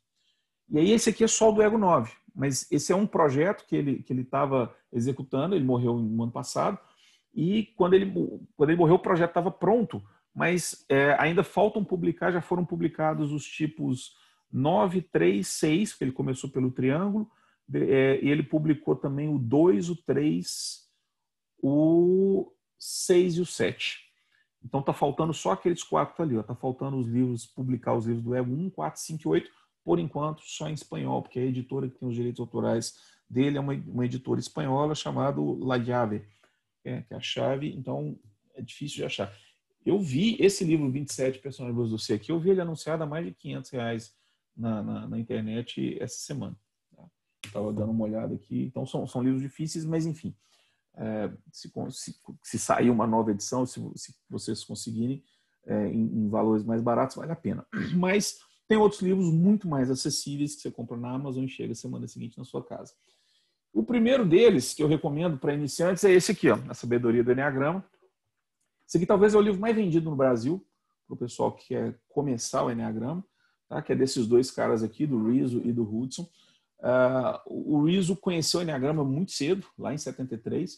E aí esse aqui é só do Ego 9, mas esse é um projeto que ele que ele estava executando, ele morreu no ano passado, e quando ele, quando ele morreu o projeto estava pronto, mas é, ainda faltam publicar, já foram publicados os tipos 9, 3, 6, que ele começou pelo triângulo, é, e ele publicou também o 2, o 3, o 6 e o 7. Então está faltando só aqueles quatro ali, está faltando os livros, publicar os livros do Ego 1, 4, 5 e 8, por enquanto só em espanhol, porque a editora que tem os direitos autorais dele é uma, uma editora espanhola chamada La Llave, é, que é a chave, então é difícil de achar. Eu vi esse livro 27 Personagens do Ser aqui, eu vi ele anunciado a mais de 500 reais na, na, na internet essa semana. Tá? Estava dando uma olhada aqui. Então, são, são livros difíceis, mas enfim. É, se, se, se, sair uma nova edição, se, se vocês conseguirem é, em, em, valores mais baratos, vale a pena. Mas tem outros livros muito mais acessíveis que você compra na Amazon e chega semana seguinte na sua casa. O primeiro deles, que eu recomendo para iniciantes, é esse aqui, ó, A Sabedoria do Enneagrama. Esse aqui talvez é o livro mais vendido no Brasil, para o pessoal que quer começar o Enneagrama, tá? que é desses dois caras aqui, do Rizzo e do Hudson. Uh, o Rizzo conheceu o Enneagrama muito cedo, lá em 73.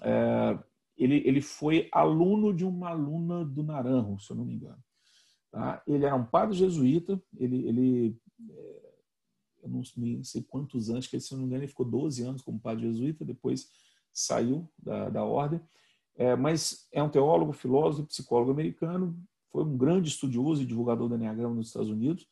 Uh, ele, ele foi aluno de uma aluna do Naranjo, se eu não me engano. Tá? Ele era um padre jesuíta, ele, ele é, eu não sei quantos anos, que se eu não me engano, ele ficou 12 anos como padre jesuíta, depois saiu da, da ordem. É, mas é um teólogo, filósofo, psicólogo americano, foi um grande estudioso e divulgador do Enneagrama nos Estados Unidos.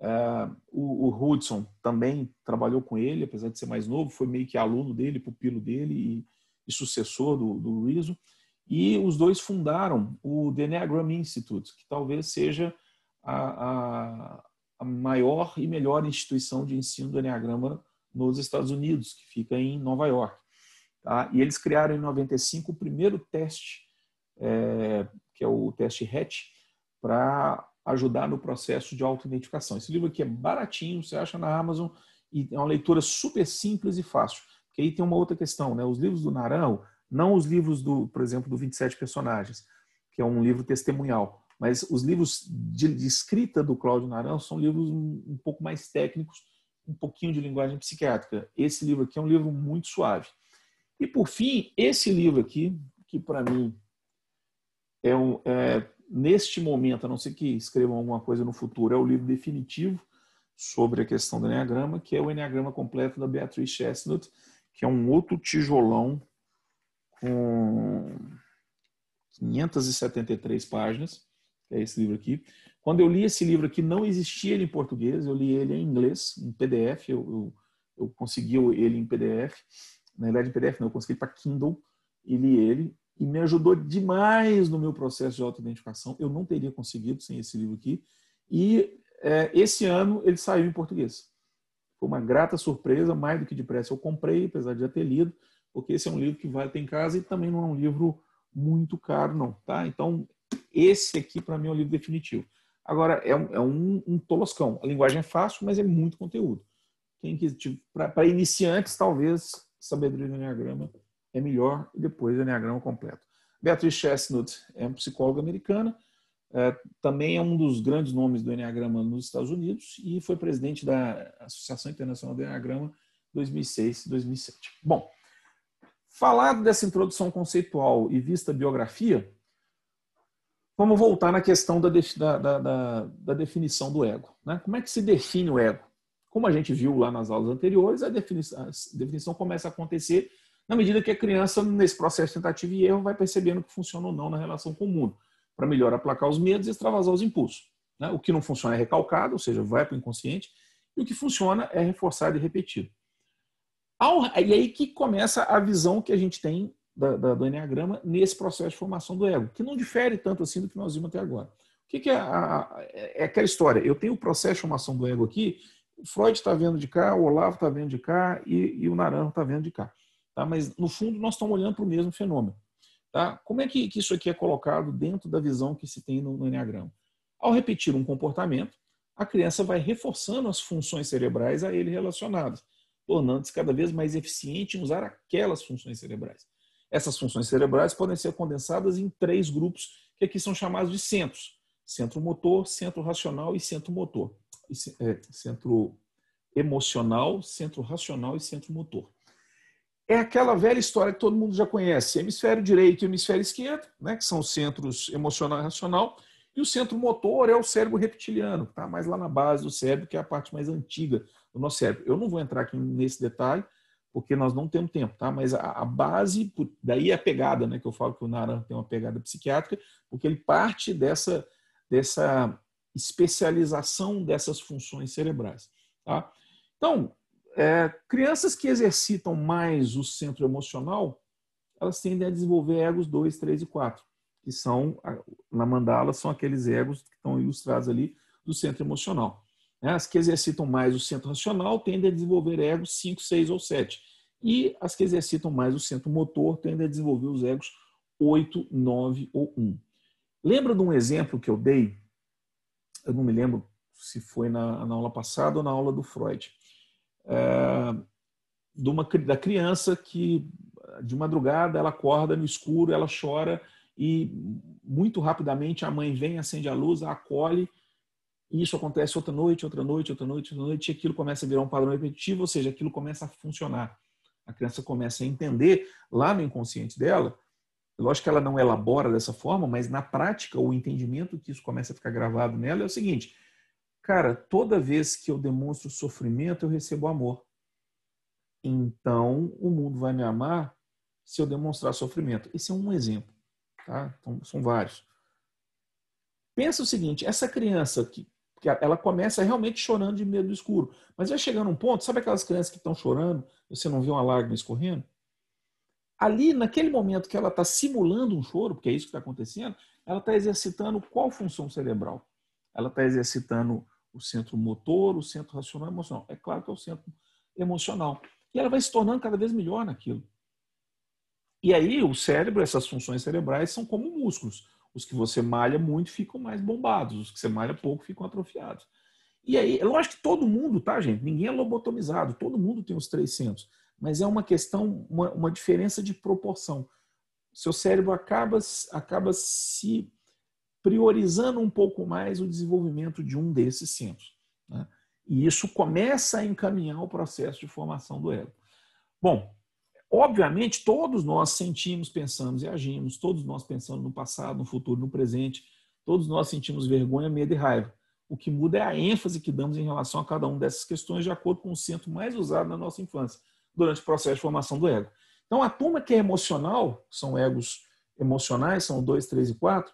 É, o, o, Hudson também trabalhou com ele, apesar de ser mais novo, foi meio que aluno dele, pupilo dele e, e sucessor do, do Rizzo. E os dois fundaram o The Enneagram Institute, que talvez seja a, a, a maior e melhor instituição de ensino do Enneagrama nos Estados Unidos, que fica em Nova York. Tá? E eles criaram em 95 o primeiro teste, é, que é o teste HATCH, para ajudar no processo de autoidentificação. Esse livro aqui é baratinho, você acha na Amazon, e é uma leitura super simples e fácil. Porque aí tem uma outra questão, né? Os livros do Narão, não os livros do, por exemplo, do 27 personagens, que é um livro testemunhal, mas os livros de, de escrita do Cláudio Narão são livros um, um pouco mais técnicos, um pouquinho de linguagem psiquiátrica. Esse livro aqui é um livro muito suave. E, por fim, esse livro aqui, que para mim é, um, é, neste momento, a não ser que escrevam alguma coisa no futuro, é o livro definitivo sobre a questão do Enneagrama, que é o Enneagrama completo da Beatriz Chestnut, que é um outro tijolão com 573 páginas, é esse livro aqui. Quando eu li esse livro aqui, não existia ele em português, eu li ele em inglês, em PDF, eu, eu, eu consegui ele em PDF, na verdade em PDF não, eu consegui para Kindle e li ele e me ajudou demais no meu processo de autoidentificação. Eu não teria conseguido sem esse livro aqui. E é, esse ano ele saiu em português. Foi uma grata surpresa, mais do que depressa eu comprei, apesar de já ter lido, porque esse é um livro que vale ter em casa e também não é um livro muito caro, não. Tá? Então, esse aqui para mim é o livro definitivo. Agora, é um, é um, um toloscão. A linguagem é fácil, mas é muito conteúdo. Tipo, para iniciantes, talvez Sabedoria do Enneagrama é melhor e depois o Enneagrama completo. Beatriz Chestnut é uma psicóloga americana, é, também é um dos grandes nomes do Enneagrama nos Estados Unidos e foi presidente da Associação Internacional do Enneagrama 2006 2007. Bom, falado dessa introdução conceitual e vista biografia, vamos voltar na questão da, da, da, da definição do ego. Né? Como é que se define o ego? Como a gente viu lá nas aulas anteriores, a definição, a definição começa a acontecer na medida que a criança, nesse processo de tentativa e erro, vai percebendo que funciona ou não na relação com o mundo, para melhor aplacar os medos e extravasar os impulsos. Né? O que não funciona é recalcado, ou seja, vai para o inconsciente, e o que funciona é reforçado e repetido. E aí que começa a visão que a gente tem da, da, do Enneagrama nesse processo de formação do ego, que não difere tanto assim do que nós vimos até agora. O que, que é, a, é aquela história? Eu tenho o processo de formação do ego aqui, o Freud está vendo de cá, o Olavo está vendo de cá e, e o Naranjo está vendo de cá. Tá? Mas, no fundo, nós estamos olhando para o mesmo fenômeno. Tá? Como é que, que, isso aqui é colocado dentro da visão que se tem no, no Enneagrama? Ao repetir um comportamento, a criança vai reforçando as funções cerebrais a ele relacionadas, tornando-se cada vez mais eficiente em usar aquelas funções cerebrais. Essas funções cerebrais podem ser condensadas em três grupos, que aqui são chamados de centros: centro motor, centro racional e centro motor. É, centro emocional, centro racional e centro motor. É aquela velha história que todo mundo já conhece: hemisfério direito e hemisfério esquerdo, né, que são os centros emocional e racional, e o centro motor é o cérebro reptiliano, que está mais lá na base do cérebro, que é a parte mais antiga do nosso cérebro. Eu não vou entrar aqui nesse detalhe, porque nós não temos tempo, tá? Mas a, a base, daí é a pegada, né? Que eu falo que o Naran tem uma pegada psiquiátrica, porque ele parte dessa, dessa especialização dessas funções cerebrais, tá? Então, é, crianças que exercitam mais o centro emocional, elas tendem a desenvolver egos 2, 3 e 4, que são, na mandala, são aqueles egos que estão ilustrados ali do centro emocional. Né? As que exercitam mais o centro racional tendem a desenvolver egos 5, 6 ou 7. E as que exercitam mais o centro motor tendem a desenvolver os egos 8, 9 ou 1. Lembra de um exemplo que eu dei? Eu não me lembro se foi na, na aula passada ou na aula do Freud é, de uma, da criança que de madrugada ela acorda no escuro, ela chora e muito rapidamente a mãe vem, acende a luz, a acolhe e isso acontece outra noite, outra noite, outra noite, outra noite, e aquilo começa a virar um padrão repetitivo, ou seja, aquilo começa a funcionar. A criança começa a entender lá no inconsciente dela, lógico que ela não elabora dessa forma, mas na prática o entendimento que isso começa a ficar gravado nela é o seguinte: cara, toda vez que eu demonstro sofrimento, eu recebo amor. Então o mundo vai me amar se eu demonstrar sofrimento. Esse é um exemplo, tá? Então, são vários. Pensa o seguinte: essa criança que porque ela começa realmente chorando de medo do escuro. Mas vai chegando um ponto, sabe aquelas crianças que estão chorando, você não vê uma lágrima escorrendo? Ali, naquele momento que ela está simulando um choro, porque é isso que está acontecendo, ela está exercitando qual função cerebral? Ela está exercitando o centro motor, o centro racional e emocional. É claro que é o centro emocional. E ela vai se tornando cada vez melhor naquilo. E aí, o cérebro, essas funções cerebrais são como músculos. Os que você malha muito ficam mais bombados, os que você malha pouco ficam atrofiados. E aí, é lógico que todo mundo, tá, gente? Ninguém é lobotomizado, todo mundo tem os três centros. Mas é uma questão, uma, uma diferença de proporção. Seu cérebro acaba, acaba se priorizando um pouco mais o desenvolvimento de um desses centros. Né? E isso começa a encaminhar o processo de formação do ego. Bom, Obviamente, todos nós sentimos, pensamos e agimos, todos nós pensamos no passado, no futuro, no presente, todos nós sentimos vergonha, medo e raiva. O que muda é a ênfase que damos em relação a cada uma dessas questões de acordo com o centro mais usado na nossa infância, durante o processo de formação do ego. Então, a turma que é emocional, são egos emocionais, são dois, três e quatro,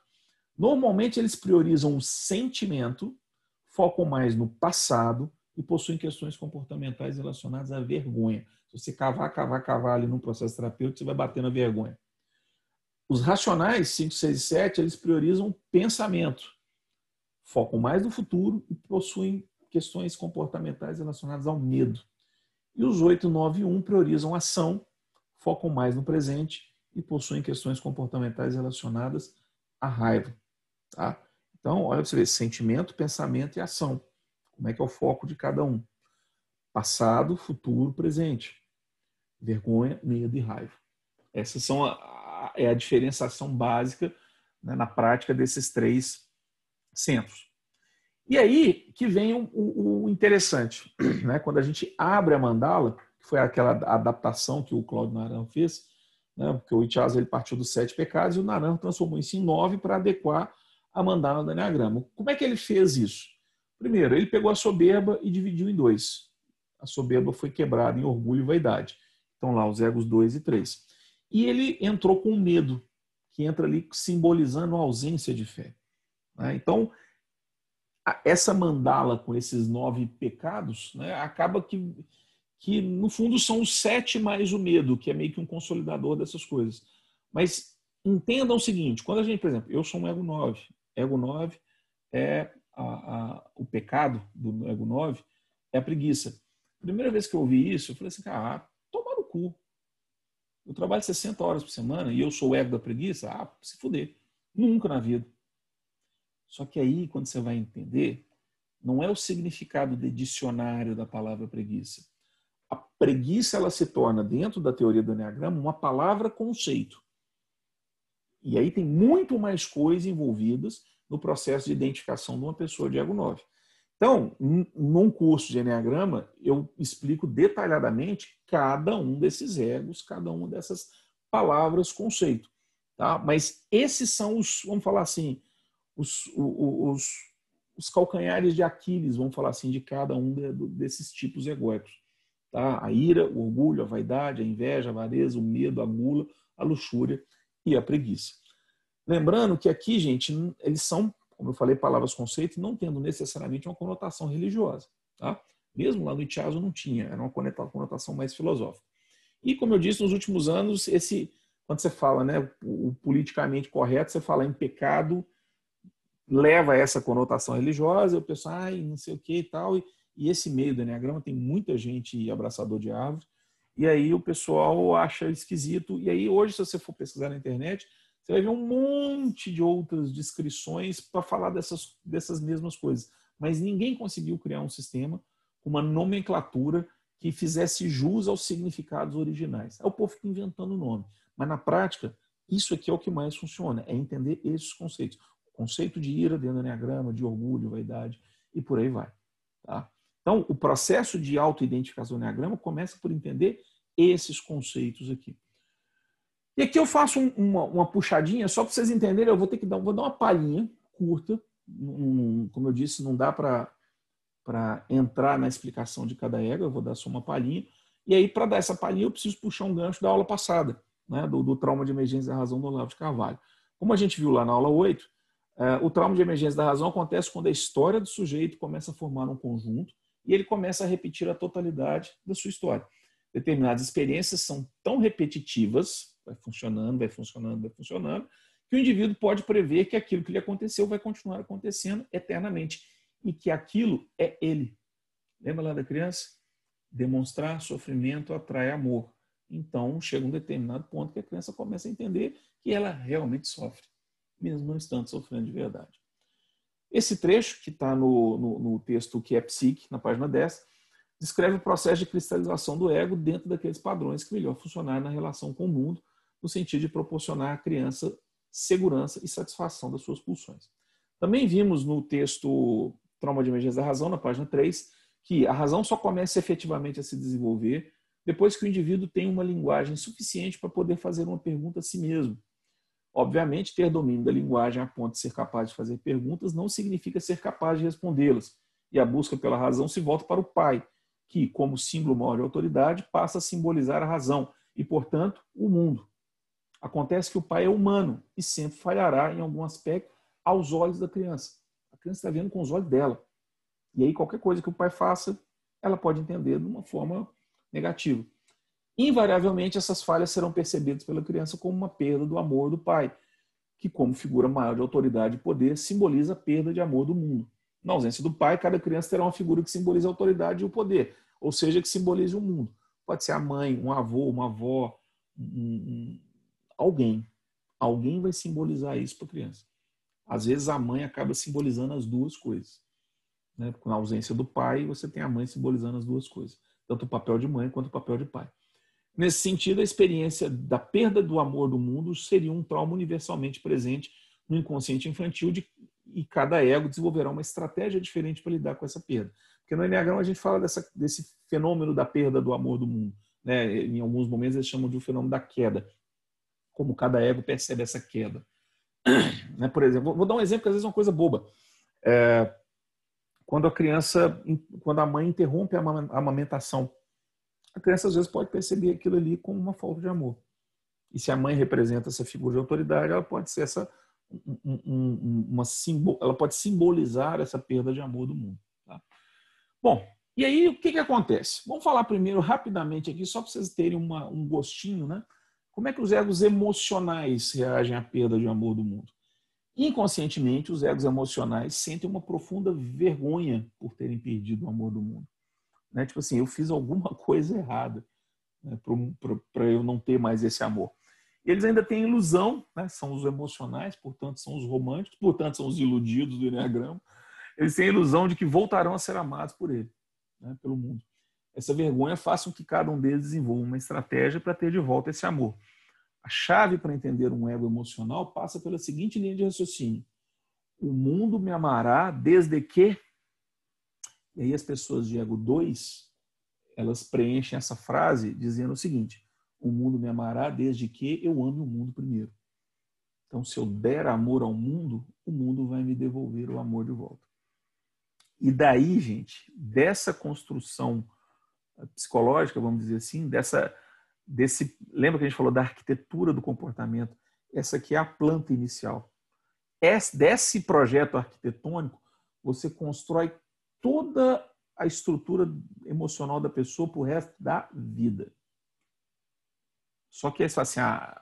normalmente eles priorizam o sentimento, focam mais no passado e possuem questões comportamentais relacionadas à vergonha. Se você cavar, cavar, cavar ali num processo terapêutico, você vai bater na vergonha. Os racionais, 5, 6 e 7, eles priorizam pensamento, focam mais no futuro e possuem questões comportamentais relacionadas ao medo. E os 8, 9 e 1 priorizam ação, focam mais no presente e possuem questões comportamentais relacionadas à raiva. Tá? Então, olha para você ver, sentimento, pensamento e ação. Como é que é o foco de cada um? Passado, futuro, presente. Vergonha, medo e raiva. Essas são a, a é a diferenciação básica né, na prática desses três centros. E aí que vem o, o, o interessante, né? quando a gente abre a mandala, que foi aquela adaptação que o Claudio Naran fez, né? porque o Itchaz ele partiu dos sete pecados e o Naran transformou isso em nove para adequar a mandala do Enneagrama. Como é que ele fez isso? Primeiro, ele pegou a soberba e dividiu em dois a soberba foi quebrada em orgulho e vaidade. Então lá os egos 2 e 3. E ele entrou com medo, que entra ali simbolizando a ausência de fé. Né? Então, essa mandala com esses nove pecados né, acaba que, que, no fundo, são os sete mais o medo, que é meio que um consolidador dessas coisas. Mas entendam o seguinte: quando a gente, por exemplo, eu sou um ego 9, ego 9 é a, a, o pecado do ego 9 é a preguiça. Primeira vez que eu ouvi isso, eu falei assim, cara, toma no cu. Eu trabalho 60 horas por semana e eu sou o ego da preguiça? Ah, se fuder. Nunca na vida. Só que aí, quando você vai entender, não é o significado de dicionário da palavra preguiça. A preguiça ela se torna, dentro da teoria do Enneagrama, uma palavra conceito. E aí tem muito mais coisas envolvidas no processo de identificação de uma pessoa de ego 9. Então, num curso de Enneagrama, eu explico detalhadamente cada um desses egos, cada uma dessas palavras, conceito. Tá? Mas esses são os, vamos falar assim, os, os, os calcanhares de Aquiles, vamos falar assim, de cada um desses tipos egóicos. Tá? A ira, o orgulho, a vaidade, a inveja, a avareza, o medo, a gula, a luxúria e a preguiça. Lembrando que aqui, gente, eles são como eu falei, palavras conceito, não tendo necessariamente uma conotação religiosa. Tá? Mesmo lá no Itiazo não tinha, era uma conotação mais filosófica. E, como eu disse, nos últimos anos, esse quando você fala né, o politicamente correto, você fala em pecado, leva essa conotação religiosa, o pessoal, ai, não sei o que e tal. E, e esse meio do Enneagrama tem muita gente abraçador de árvore, e aí o pessoal acha esquisito. E aí, hoje, se você for pesquisar na internet, você vai ver um monte de outras descrições para falar dessas, dessas mesmas coisas. Mas ninguém conseguiu criar um sistema com uma nomenclatura que fizesse jus aos significados originais. Aí o povo fica inventando o nome. Mas na prática, isso aqui é o que mais funciona, é entender esses conceitos. Conceito de ira dentro do Enneagrama, de orgulho, vaidade e por aí vai. Tá? Então, o processo de autoidentificação do Enneagrama começa por entender esses conceitos aqui. E aqui eu faço um, uma, uma, puxadinha, só para vocês entenderem, eu vou ter que dar, vou dar uma palhinha curta. Um, como eu disse, não dá para entrar na explicação de cada ego, eu vou dar só uma palhinha. E aí, para dar essa palhinha, eu preciso puxar um gancho da aula passada, né, do, do trauma de emergência da razão do Olavo de Carvalho. Como a gente viu lá na aula 8, é, o trauma de emergência da razão acontece quando a história do sujeito começa a formar um conjunto e ele começa a repetir a totalidade da sua história. Determinadas experiências são tão repetitivas, vai funcionando, vai funcionando, vai funcionando, que o indivíduo pode prever que aquilo que lhe aconteceu vai continuar acontecendo eternamente e que aquilo é ele. Lembra lá da criança? Demonstrar sofrimento atrai amor. Então, chega um determinado ponto que a criança começa a entender que ela realmente sofre, mesmo não estando sofrendo de verdade. Esse trecho, que está no, no, no, texto que é Psique, na página 10, descreve o processo de cristalização do ego dentro daqueles padrões que melhor funcionar na relação com o mundo, no sentido de proporcionar à criança segurança e satisfação das suas pulsões. Também vimos no texto Trauma de Emergência da Razão, na página 3, que a razão só começa efetivamente a se desenvolver depois que o indivíduo tem uma linguagem suficiente para poder fazer uma pergunta a si mesmo. Obviamente, ter domínio da linguagem a ponto de ser capaz de fazer perguntas não significa ser capaz de respondê-las. E a busca pela razão se volta para o pai, que, como símbolo maior de autoridade, passa a simbolizar a razão e, portanto, o mundo. Acontece que o pai é humano e sempre falhará em algum aspecto aos olhos da criança. A criança está vendo com os olhos dela. E aí, qualquer coisa que o pai faça, ela pode entender de uma forma negativa. Invariavelmente, essas falhas serão percebidas pela criança como uma perda do amor do pai, que, como figura maior de autoridade e poder, simboliza a perda de amor do mundo. Na ausência do pai, cada criança terá uma figura que simboliza a autoridade e o poder, ou seja, que simbolize o mundo. Pode ser a mãe, um avô, uma avó, um, um, alguém. Alguém vai simbolizar isso para a criança. Às vezes a mãe acaba simbolizando as duas coisas. Né? Na ausência do pai, você tem a mãe simbolizando as duas coisas, tanto o papel de mãe quanto o papel de pai. Nesse sentido, a experiência da perda do amor do mundo seria um trauma universalmente presente no inconsciente infantil de, e cada ego desenvolverá uma estratégia diferente para lidar com essa perda. Porque no Enneagrama a gente fala dessa, desse fenômeno da perda do amor do mundo. Né? Em alguns momentos eles chamam de um fenômeno da queda, como cada ego percebe essa queda. Né? Por exemplo, vou dar um exemplo que às vezes é uma coisa boba. É, quando a criança, quando a mãe interrompe a amamentação a criança às vezes pode perceber aquilo ali como uma falta de amor. E se a mãe representa essa figura de autoridade, ela pode ser essa um, um, uma simbol, ela pode simbolizar essa perda de amor do mundo. Tá? Bom, e aí o que, que acontece? Vamos falar primeiro rapidamente aqui, só para vocês terem uma, um gostinho, né? Como é que os egos emocionais reagem à perda de amor do mundo? Inconscientemente, os egos emocionais sentem uma profunda vergonha por terem perdido o amor do mundo. Né? Tipo assim, eu fiz alguma coisa errada né? para eu não ter mais esse amor. E eles ainda têm ilusão, né? são os emocionais, portanto são os românticos, portanto são os iludidos do Enneagrama. Eles têm a ilusão de que voltarão a ser amados por ele, né? pelo mundo. Essa vergonha faz com que cada um deles desenvolva uma estratégia para ter de volta esse amor. A chave para entender um ego emocional passa pela seguinte linha de raciocínio: o mundo me amará desde que e aí as pessoas de ego 2, elas preenchem essa frase dizendo o seguinte: o mundo me amará desde que eu ame o mundo primeiro. Então, se eu der amor ao mundo, o mundo vai me devolver o amor de volta. E daí, gente, dessa construção psicológica, vamos dizer assim, dessa desse, lembra que a gente falou da arquitetura do comportamento? Essa aqui é a planta inicial. Esse, desse projeto arquitetônico, você constrói toda a estrutura emocional da pessoa para o resto da vida. Só que é assim, ah,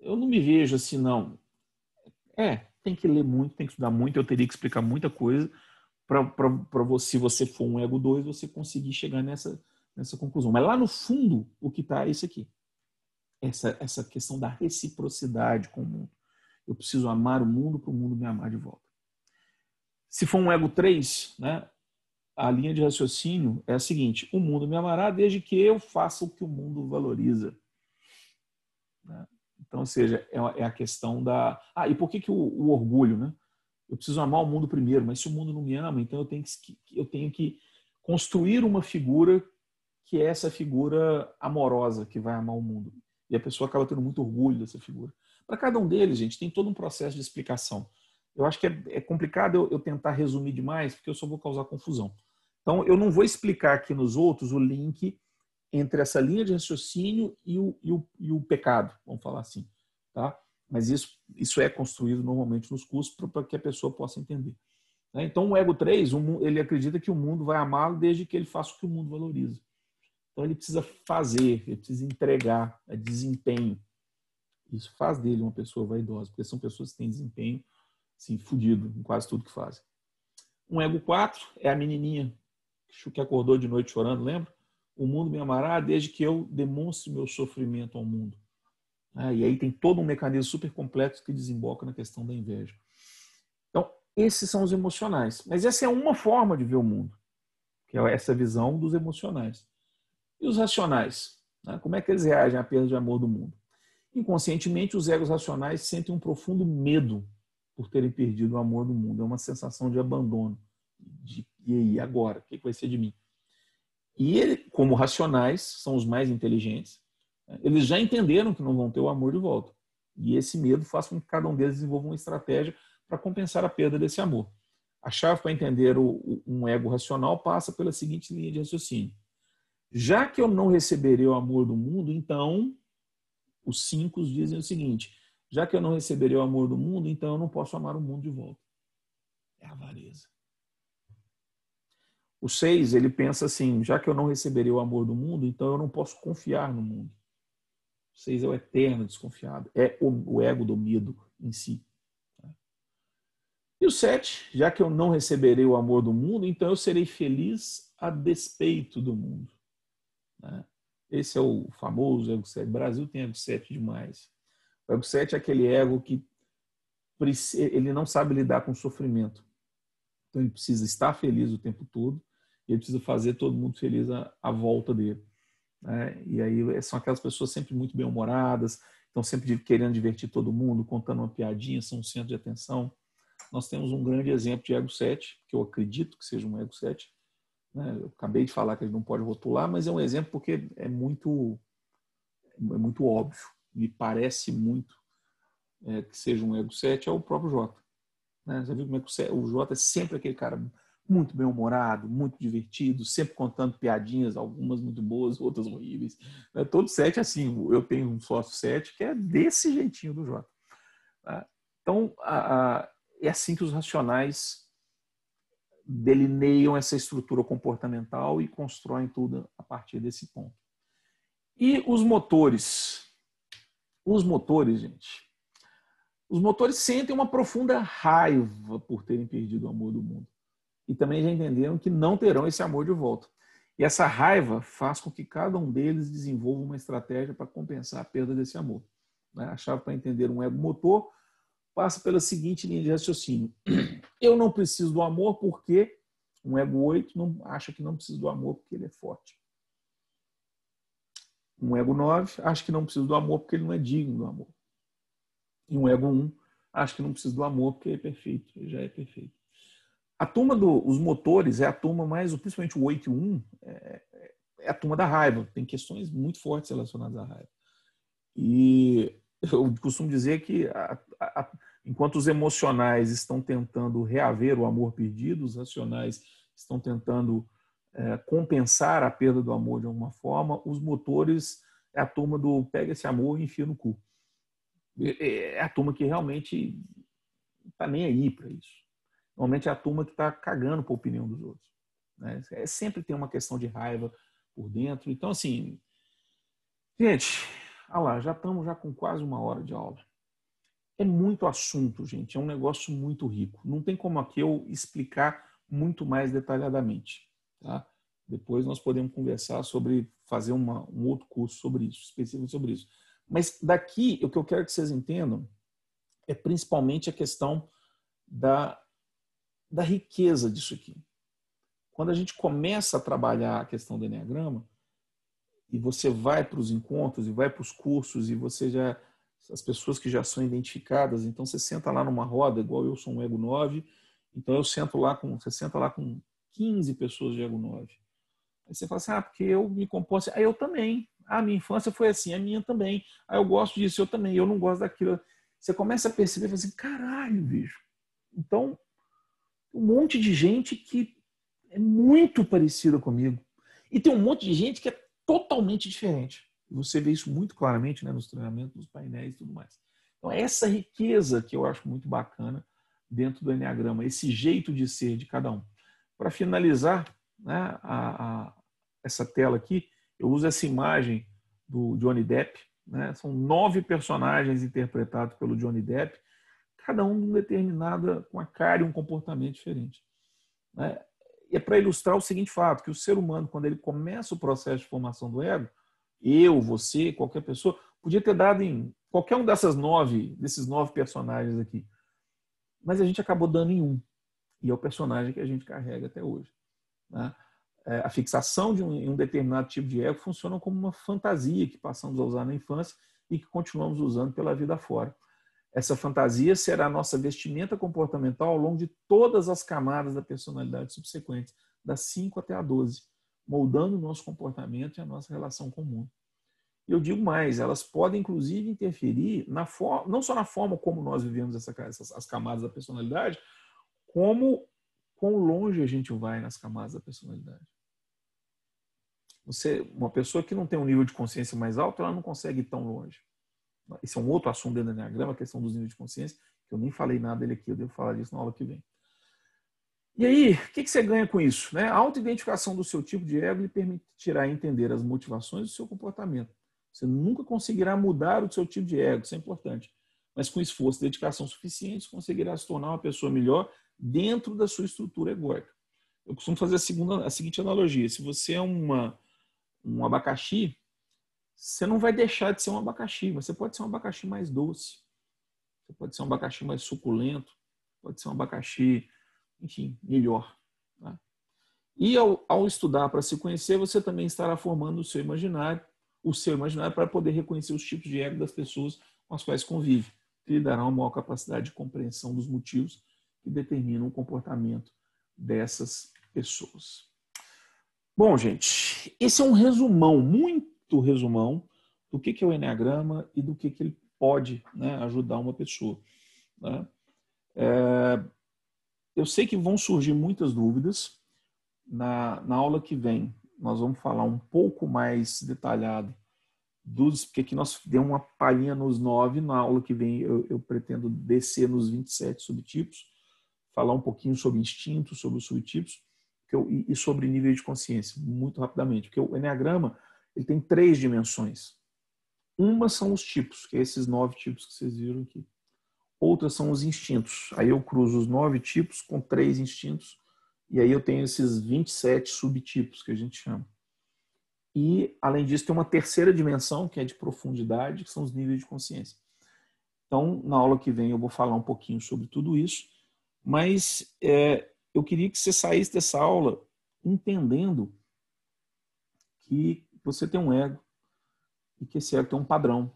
eu não me vejo assim, não. É, tem que ler muito, tem que estudar muito, eu teria que explicar muita coisa para você, se você for um ego 2, você conseguir chegar nessa, nessa conclusão. Mas lá no fundo, o que está é isso aqui. Essa, essa questão da reciprocidade com o mundo. Eu preciso amar o mundo para o mundo me amar de volta. Se for um ego 3, né, a linha de raciocínio é a seguinte: o mundo me amará desde que eu faça o que o mundo valoriza. Né? Então, ou seja, é, é a questão da. Ah, e por que, que o, o orgulho, né? Eu preciso amar o mundo primeiro, mas se o mundo não me ama, então eu tenho que, eu tenho que construir uma figura que é essa figura amorosa que vai amar o mundo. E a pessoa acaba tendo muito orgulho dessa figura. Para cada um deles, gente, tem todo um processo de explicação. Eu acho que é, é complicado eu, eu, tentar resumir demais, porque eu só vou causar confusão. Então, eu não vou explicar aqui nos outros o link entre essa linha de raciocínio e o, e o, e o pecado, vamos falar assim. Tá? Mas isso, isso é construído normalmente nos cursos para que a pessoa possa entender. Né? Então, o ego 3, ele acredita que o mundo vai amá-lo desde que ele faça o que o mundo valoriza. Então, ele precisa fazer, ele precisa entregar, é desempenho. Isso faz dele uma pessoa vaidosa, porque são pessoas que têm desempenho assim, fudido em quase tudo que fazem. Um ego 4 é a menininha que acordou de noite chorando, lembra? O mundo me amará desde que eu demonstre meu sofrimento ao mundo. Ah, e aí tem todo um mecanismo super complexo que desemboca na questão da inveja. Então, esses são os emocionais. Mas essa é uma forma de ver o mundo, que é essa visão dos emocionais. E os racionais? Né? Como é que eles reagem à perda de amor do mundo? Inconscientemente, os egos racionais sentem um profundo medo por terem perdido o amor do mundo. É uma sensação de abandono. De, e aí, agora? O que vai ser de mim? E ele, como racionais, são os mais inteligentes, eles já entenderam que não vão ter o amor de volta. E esse medo faz com que cada um deles desenvolva uma estratégia para compensar a perda desse amor. A chave para entender o, um ego racional passa pela seguinte linha de raciocínio. Já que eu não receberei o amor do mundo, então os cinco dizem o seguinte: já que eu não receberei o amor do mundo, então eu não posso amar o mundo de volta. É avareza. O seis, ele pensa assim: já que eu não receberei o amor do mundo, então eu não posso confiar no mundo. O seis é o eterno desconfiado, é o, ego do medo em si. E o sete, já que eu não receberei o amor do mundo, então eu serei feliz a despeito do mundo. Esse é o famoso ego 7. O Brasil tem ego 7 demais. O ego 7 é aquele ego que ele não sabe lidar com o sofrimento. Então ele precisa estar feliz o tempo todo e ele precisa fazer todo mundo feliz à, à volta dele. Né? E aí são aquelas pessoas sempre muito bem-humoradas, estão sempre querendo divertir todo mundo, contando uma piadinha, são um centro de atenção. Nós temos um grande exemplo de ego 7, que eu acredito que seja um ego 7. Né? Eu acabei de falar que ele não pode rotular, mas é um exemplo porque é muito, é muito óbvio me parece muito é, que seja um ego 7 é o próprio Jota. Né? Você viu como é que o Jota é sempre aquele cara muito bem-humorado, muito divertido, sempre contando piadinhas, algumas muito boas, outras horríveis. Né? Todo sete assim, eu tenho um sócio sete que é desse jeitinho do Jota. Tá? Então, a, a, é assim que os racionais delineiam essa estrutura comportamental e constroem tudo a partir desse ponto. E os motores, os motores, gente, os motores sentem uma profunda raiva por terem perdido o amor do mundo. E também já entenderam que não terão esse amor de volta. E essa raiva faz com que cada um deles desenvolva uma estratégia para compensar a perda desse amor. Né? A chave para entender um ego motor passa pela seguinte linha de raciocínio. Eu não preciso do amor porque um ego 8 não, acha que não precisa do amor porque ele é forte. Um ego 9 acha que não precisa do amor porque ele não é digno do amor. E um ego 1 acha que não precisa do amor porque é perfeito, já é perfeito. A turma dos motores é a turma mais, principalmente o 8 e 1, é, é a turma da raiva. Tem questões muito fortes relacionadas à raiva. E eu costumo dizer que a, a, enquanto os emocionais estão tentando reaver o amor perdido, os racionais estão tentando é, compensar a perda do amor de alguma forma, os motores é a turma do pega esse amor e enfia no cu. É a turma que realmente está nem aí para isso. Normalmente é a turma que está cagando para a opinião dos outros. Né? É, sempre tem uma questão de raiva por dentro. Então, assim, gente, lá, já estamos já com quase uma hora de aula. É muito assunto, gente. É um negócio muito rico. Não tem como aqui eu explicar muito mais detalhadamente. Tá? Depois nós podemos conversar sobre fazer uma, um outro curso sobre isso, específico sobre isso. Mas daqui, o que eu quero que vocês entendam é principalmente a questão da, da riqueza disso aqui. Quando a gente começa a trabalhar a questão do Enneagrama, e você vai para os encontros, e vai para os cursos, e você já as pessoas que já são identificadas. Então você senta lá numa roda, igual eu sou um ego 9, então eu sento lá com, você senta lá com 15 pessoas de ego 9. Aí você fala assim, ah, porque eu me composto, assim. aí eu também. Ah, minha infância foi assim, a minha também. Ah, eu gosto disso, eu também, eu não gosto daquilo. Você começa a perceber, fala assim, caralho, bicho. Então, um monte de gente que é muito parecida comigo. E tem um monte de gente que é totalmente diferente. Você vê isso muito claramente né, nos treinamentos, nos painéis e tudo mais. Então, é essa riqueza que eu acho muito bacana dentro do Enneagrama, esse jeito de ser de cada um. Para finalizar né, a, a, essa tela aqui, eu uso essa imagem do Johnny Depp. Né? São nove personagens interpretados pelo Johnny Depp, cada um determinada com a cara e um comportamento diferente. Né? E é para ilustrar o seguinte fato, que o ser humano, quando ele começa o processo de formação do ego, eu, você, qualquer pessoa, podia ter dado em qualquer um dessas nove, desses nove personagens aqui. Mas a gente acabou dando em um. E é o personagem que a gente carrega até hoje. Né? É, a fixação de um, um determinado tipo de ego funciona como uma fantasia que passamos a usar na infância e que continuamos usando pela vida fora. Essa fantasia será a nossa vestimenta comportamental ao longo de todas as camadas da personalidade subsequente, das 5 até a 12 moldando o nosso comportamento e a nossa relação comum. Eu digo mais, elas podem inclusive interferir na forma, não só na forma como nós vivemos essa, essas, as camadas da personalidade, como quão longe a gente vai nas camadas da personalidade. Você, uma pessoa que não tem um nível de consciência mais alto, ela não consegue ir tão longe. Esse é um outro assunto dentro do Enneagrama, a questão dos níveis de consciência, que eu nem falei nada dele aqui, eu devo falar disso na aula que vem. E aí, o que, você ganha com isso? Né? A autoidentificação do seu tipo de ego lhe permitirá entender as motivações do seu comportamento. Você nunca conseguirá mudar o seu tipo de ego, isso é importante. Mas com esforço e dedicação suficientes, conseguirá se tornar uma pessoa melhor dentro da sua estrutura egóica. Eu costumo fazer a, segunda, a seguinte analogia: se você é uma, um abacaxi, você não vai deixar de ser um abacaxi, mas você pode ser um abacaxi mais doce, você pode ser um abacaxi mais suculento, pode ser um abacaxi enfim, melhor. Tá? E ao, ao estudar para se conhecer, você também estará formando o seu imaginário, o seu imaginário para poder reconhecer os tipos de ego das pessoas com as quais convive, que lhe dará uma maior capacidade de compreensão dos motivos que determinam o comportamento dessas pessoas. Bom, gente, esse é um resumão, muito resumão, do que é o Enneagrama e do que ele pode né, ajudar uma pessoa. Né? É, eu sei que vão surgir muitas dúvidas. Na, na aula que vem, nós vamos falar um pouco mais detalhado dos, porque aqui nós demos uma palhinha nos nove, na aula que vem eu, eu pretendo descer nos 27 subtipos, falar um pouquinho sobre instinto, sobre os subtipos eu, e, sobre nível de consciência, muito rapidamente, porque o Enneagrama ele tem três dimensões. Uma são os tipos, que é esses nove tipos que vocês viram aqui outras são os instintos. Aí eu cruzo os nove tipos com três instintos, e aí eu tenho esses 27 subtipos que a gente chama. E, além disso, tem uma terceira dimensão, que é de profundidade, que são os níveis de consciência. Então, na aula que vem, eu vou falar um pouquinho sobre tudo isso, mas é, eu queria que você saísse dessa aula entendendo que você tem um ego e que esse ego tem um padrão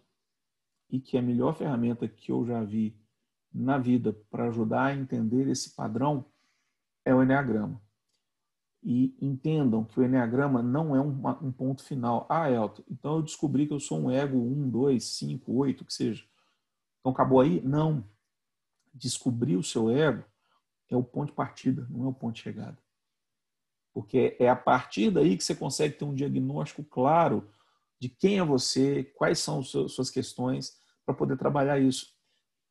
e que a melhor ferramenta que eu já vi na vida para ajudar a entender esse padrão é o Enneagrama. E entendam que o Enneagrama não é um, um ponto final. Ah, Elton, então eu descobri que eu sou um ego 1, 2, 5, 8, que seja. Então acabou aí? Não. Descobrir o seu ego é o ponto de partida, não é o ponto de chegada. Porque é a partir daí que você consegue ter um diagnóstico claro de quem é você, quais são as suas questões, para poder trabalhar isso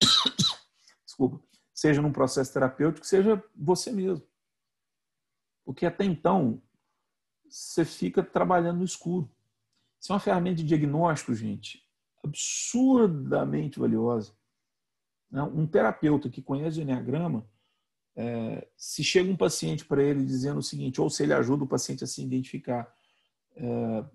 desculpa, seja num processo terapêutico, seja você mesmo. Porque até então, você fica trabalhando no escuro. Isso é uma ferramenta de diagnóstico, gente, absurdamente valiosa. Né? Um terapeuta que conhece o Enneagrama, é, se chega um paciente para ele dizendo o seguinte, ou se ele ajuda o paciente a se identificar, é,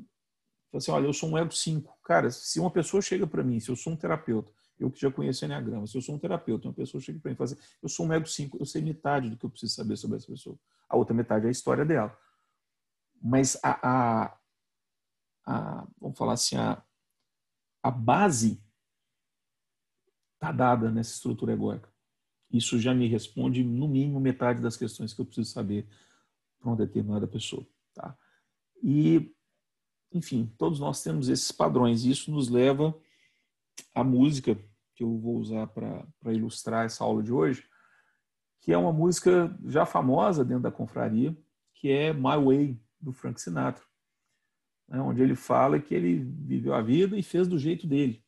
assim, olha, eu sou um ego 5. Cara, se uma pessoa chega para mim, se eu sou um terapeuta, eu que já conheço Enneagrama, se eu sou um terapeuta, uma pessoa chega para mim e fala assim, eu sou um ego 5, eu sei metade do que eu preciso saber sobre essa pessoa. A outra metade é a história dela. Mas a, a, a vamos falar assim, a, a base está dada nessa estrutura egóica. Isso já me responde, no mínimo, metade das questões que eu preciso saber para uma determinada pessoa. Tá? E, enfim, todos nós temos esses padrões. E isso nos leva à música que eu vou usar para ilustrar essa aula de hoje, que é uma música já famosa dentro da confraria, que é My Way, do Frank Sinatra, né, onde ele fala que ele viveu a vida e fez do jeito dele.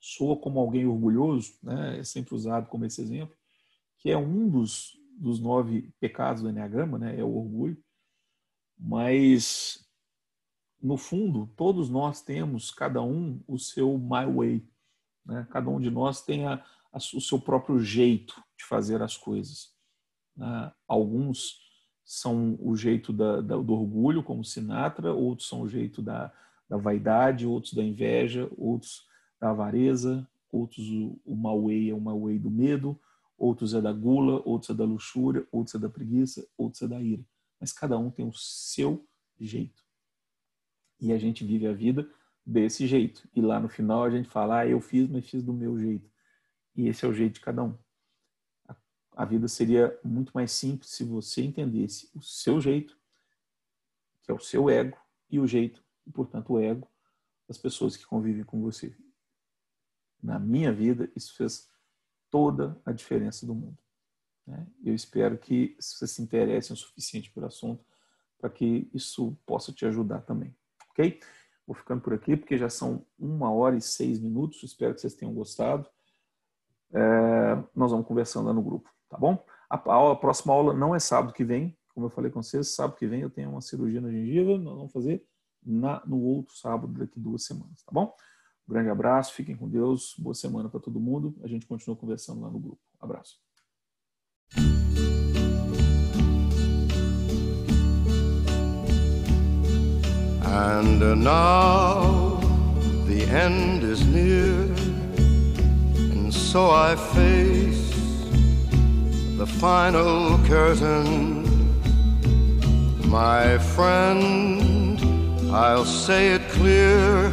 Soa como alguém orgulhoso, né, é sempre usado como esse exemplo, que é um dos, dos nove pecados do Enneagrama, né, é o orgulho, mas no fundo, todos nós temos, cada um, o seu my way. Né? Cada um de nós tem a, a, o seu próprio jeito de fazer as coisas. Né? Alguns são o jeito da, da, do orgulho, como Sinatra, outros são o jeito da, da vaidade, outros da inveja, outros da avareza, outros o, o Mauei é o Mauei do medo, outros é da gula, outros é da luxúria, outros é da preguiça, outros é da ira. Mas cada um tem o seu jeito. E a gente vive a vida desse jeito. E lá no final a gente fala, ah, eu fiz, mas fiz do meu jeito. E esse é o jeito de cada um. A vida seria muito mais simples se você entendesse o seu jeito, que é o seu ego, e o jeito, e portanto o ego das pessoas que convivem com você. Na minha vida, isso fez toda a diferença do mundo. Né? Eu espero que você se interesse o suficiente pelo assunto para que isso possa te ajudar também. Ok? Vou ficando por aqui porque já são uma hora e seis minutos. Espero que vocês tenham gostado. É, nós vamos conversando lá no grupo, tá bom? A, a, próxima aula não é sábado que vem, como eu falei com vocês. Sábado que vem eu tenho uma cirurgia na gengiva. Nós vamos fazer na, no outro sábado daqui duas semanas, tá bom? Um grande abraço, fiquem com Deus, boa semana para todo mundo. A gente continua conversando lá no grupo. Abraço. And now the end is near, and so I face the final curtain. My friend, I'll say it clear,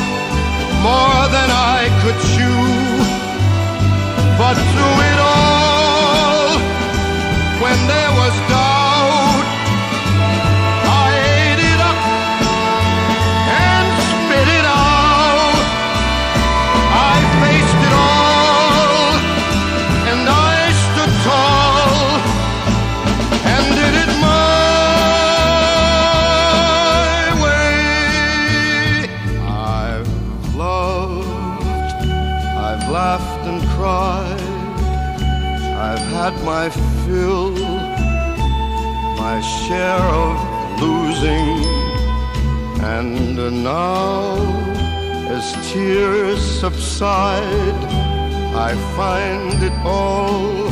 more than I could chew. But through it all, when there had my fill, my share of losing, and now as tears subside, I find it all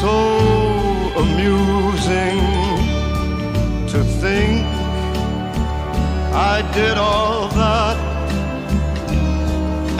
so amusing to think I did all that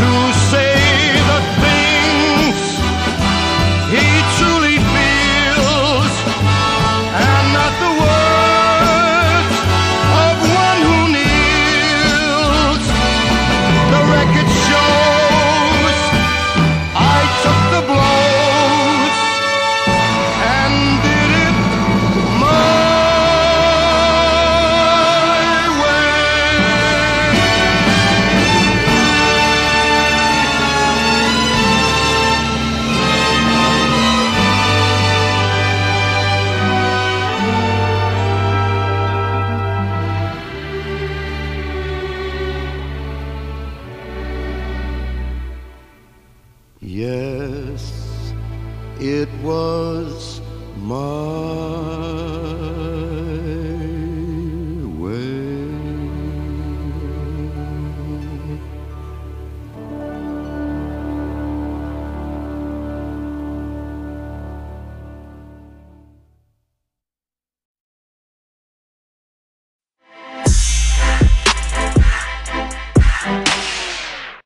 to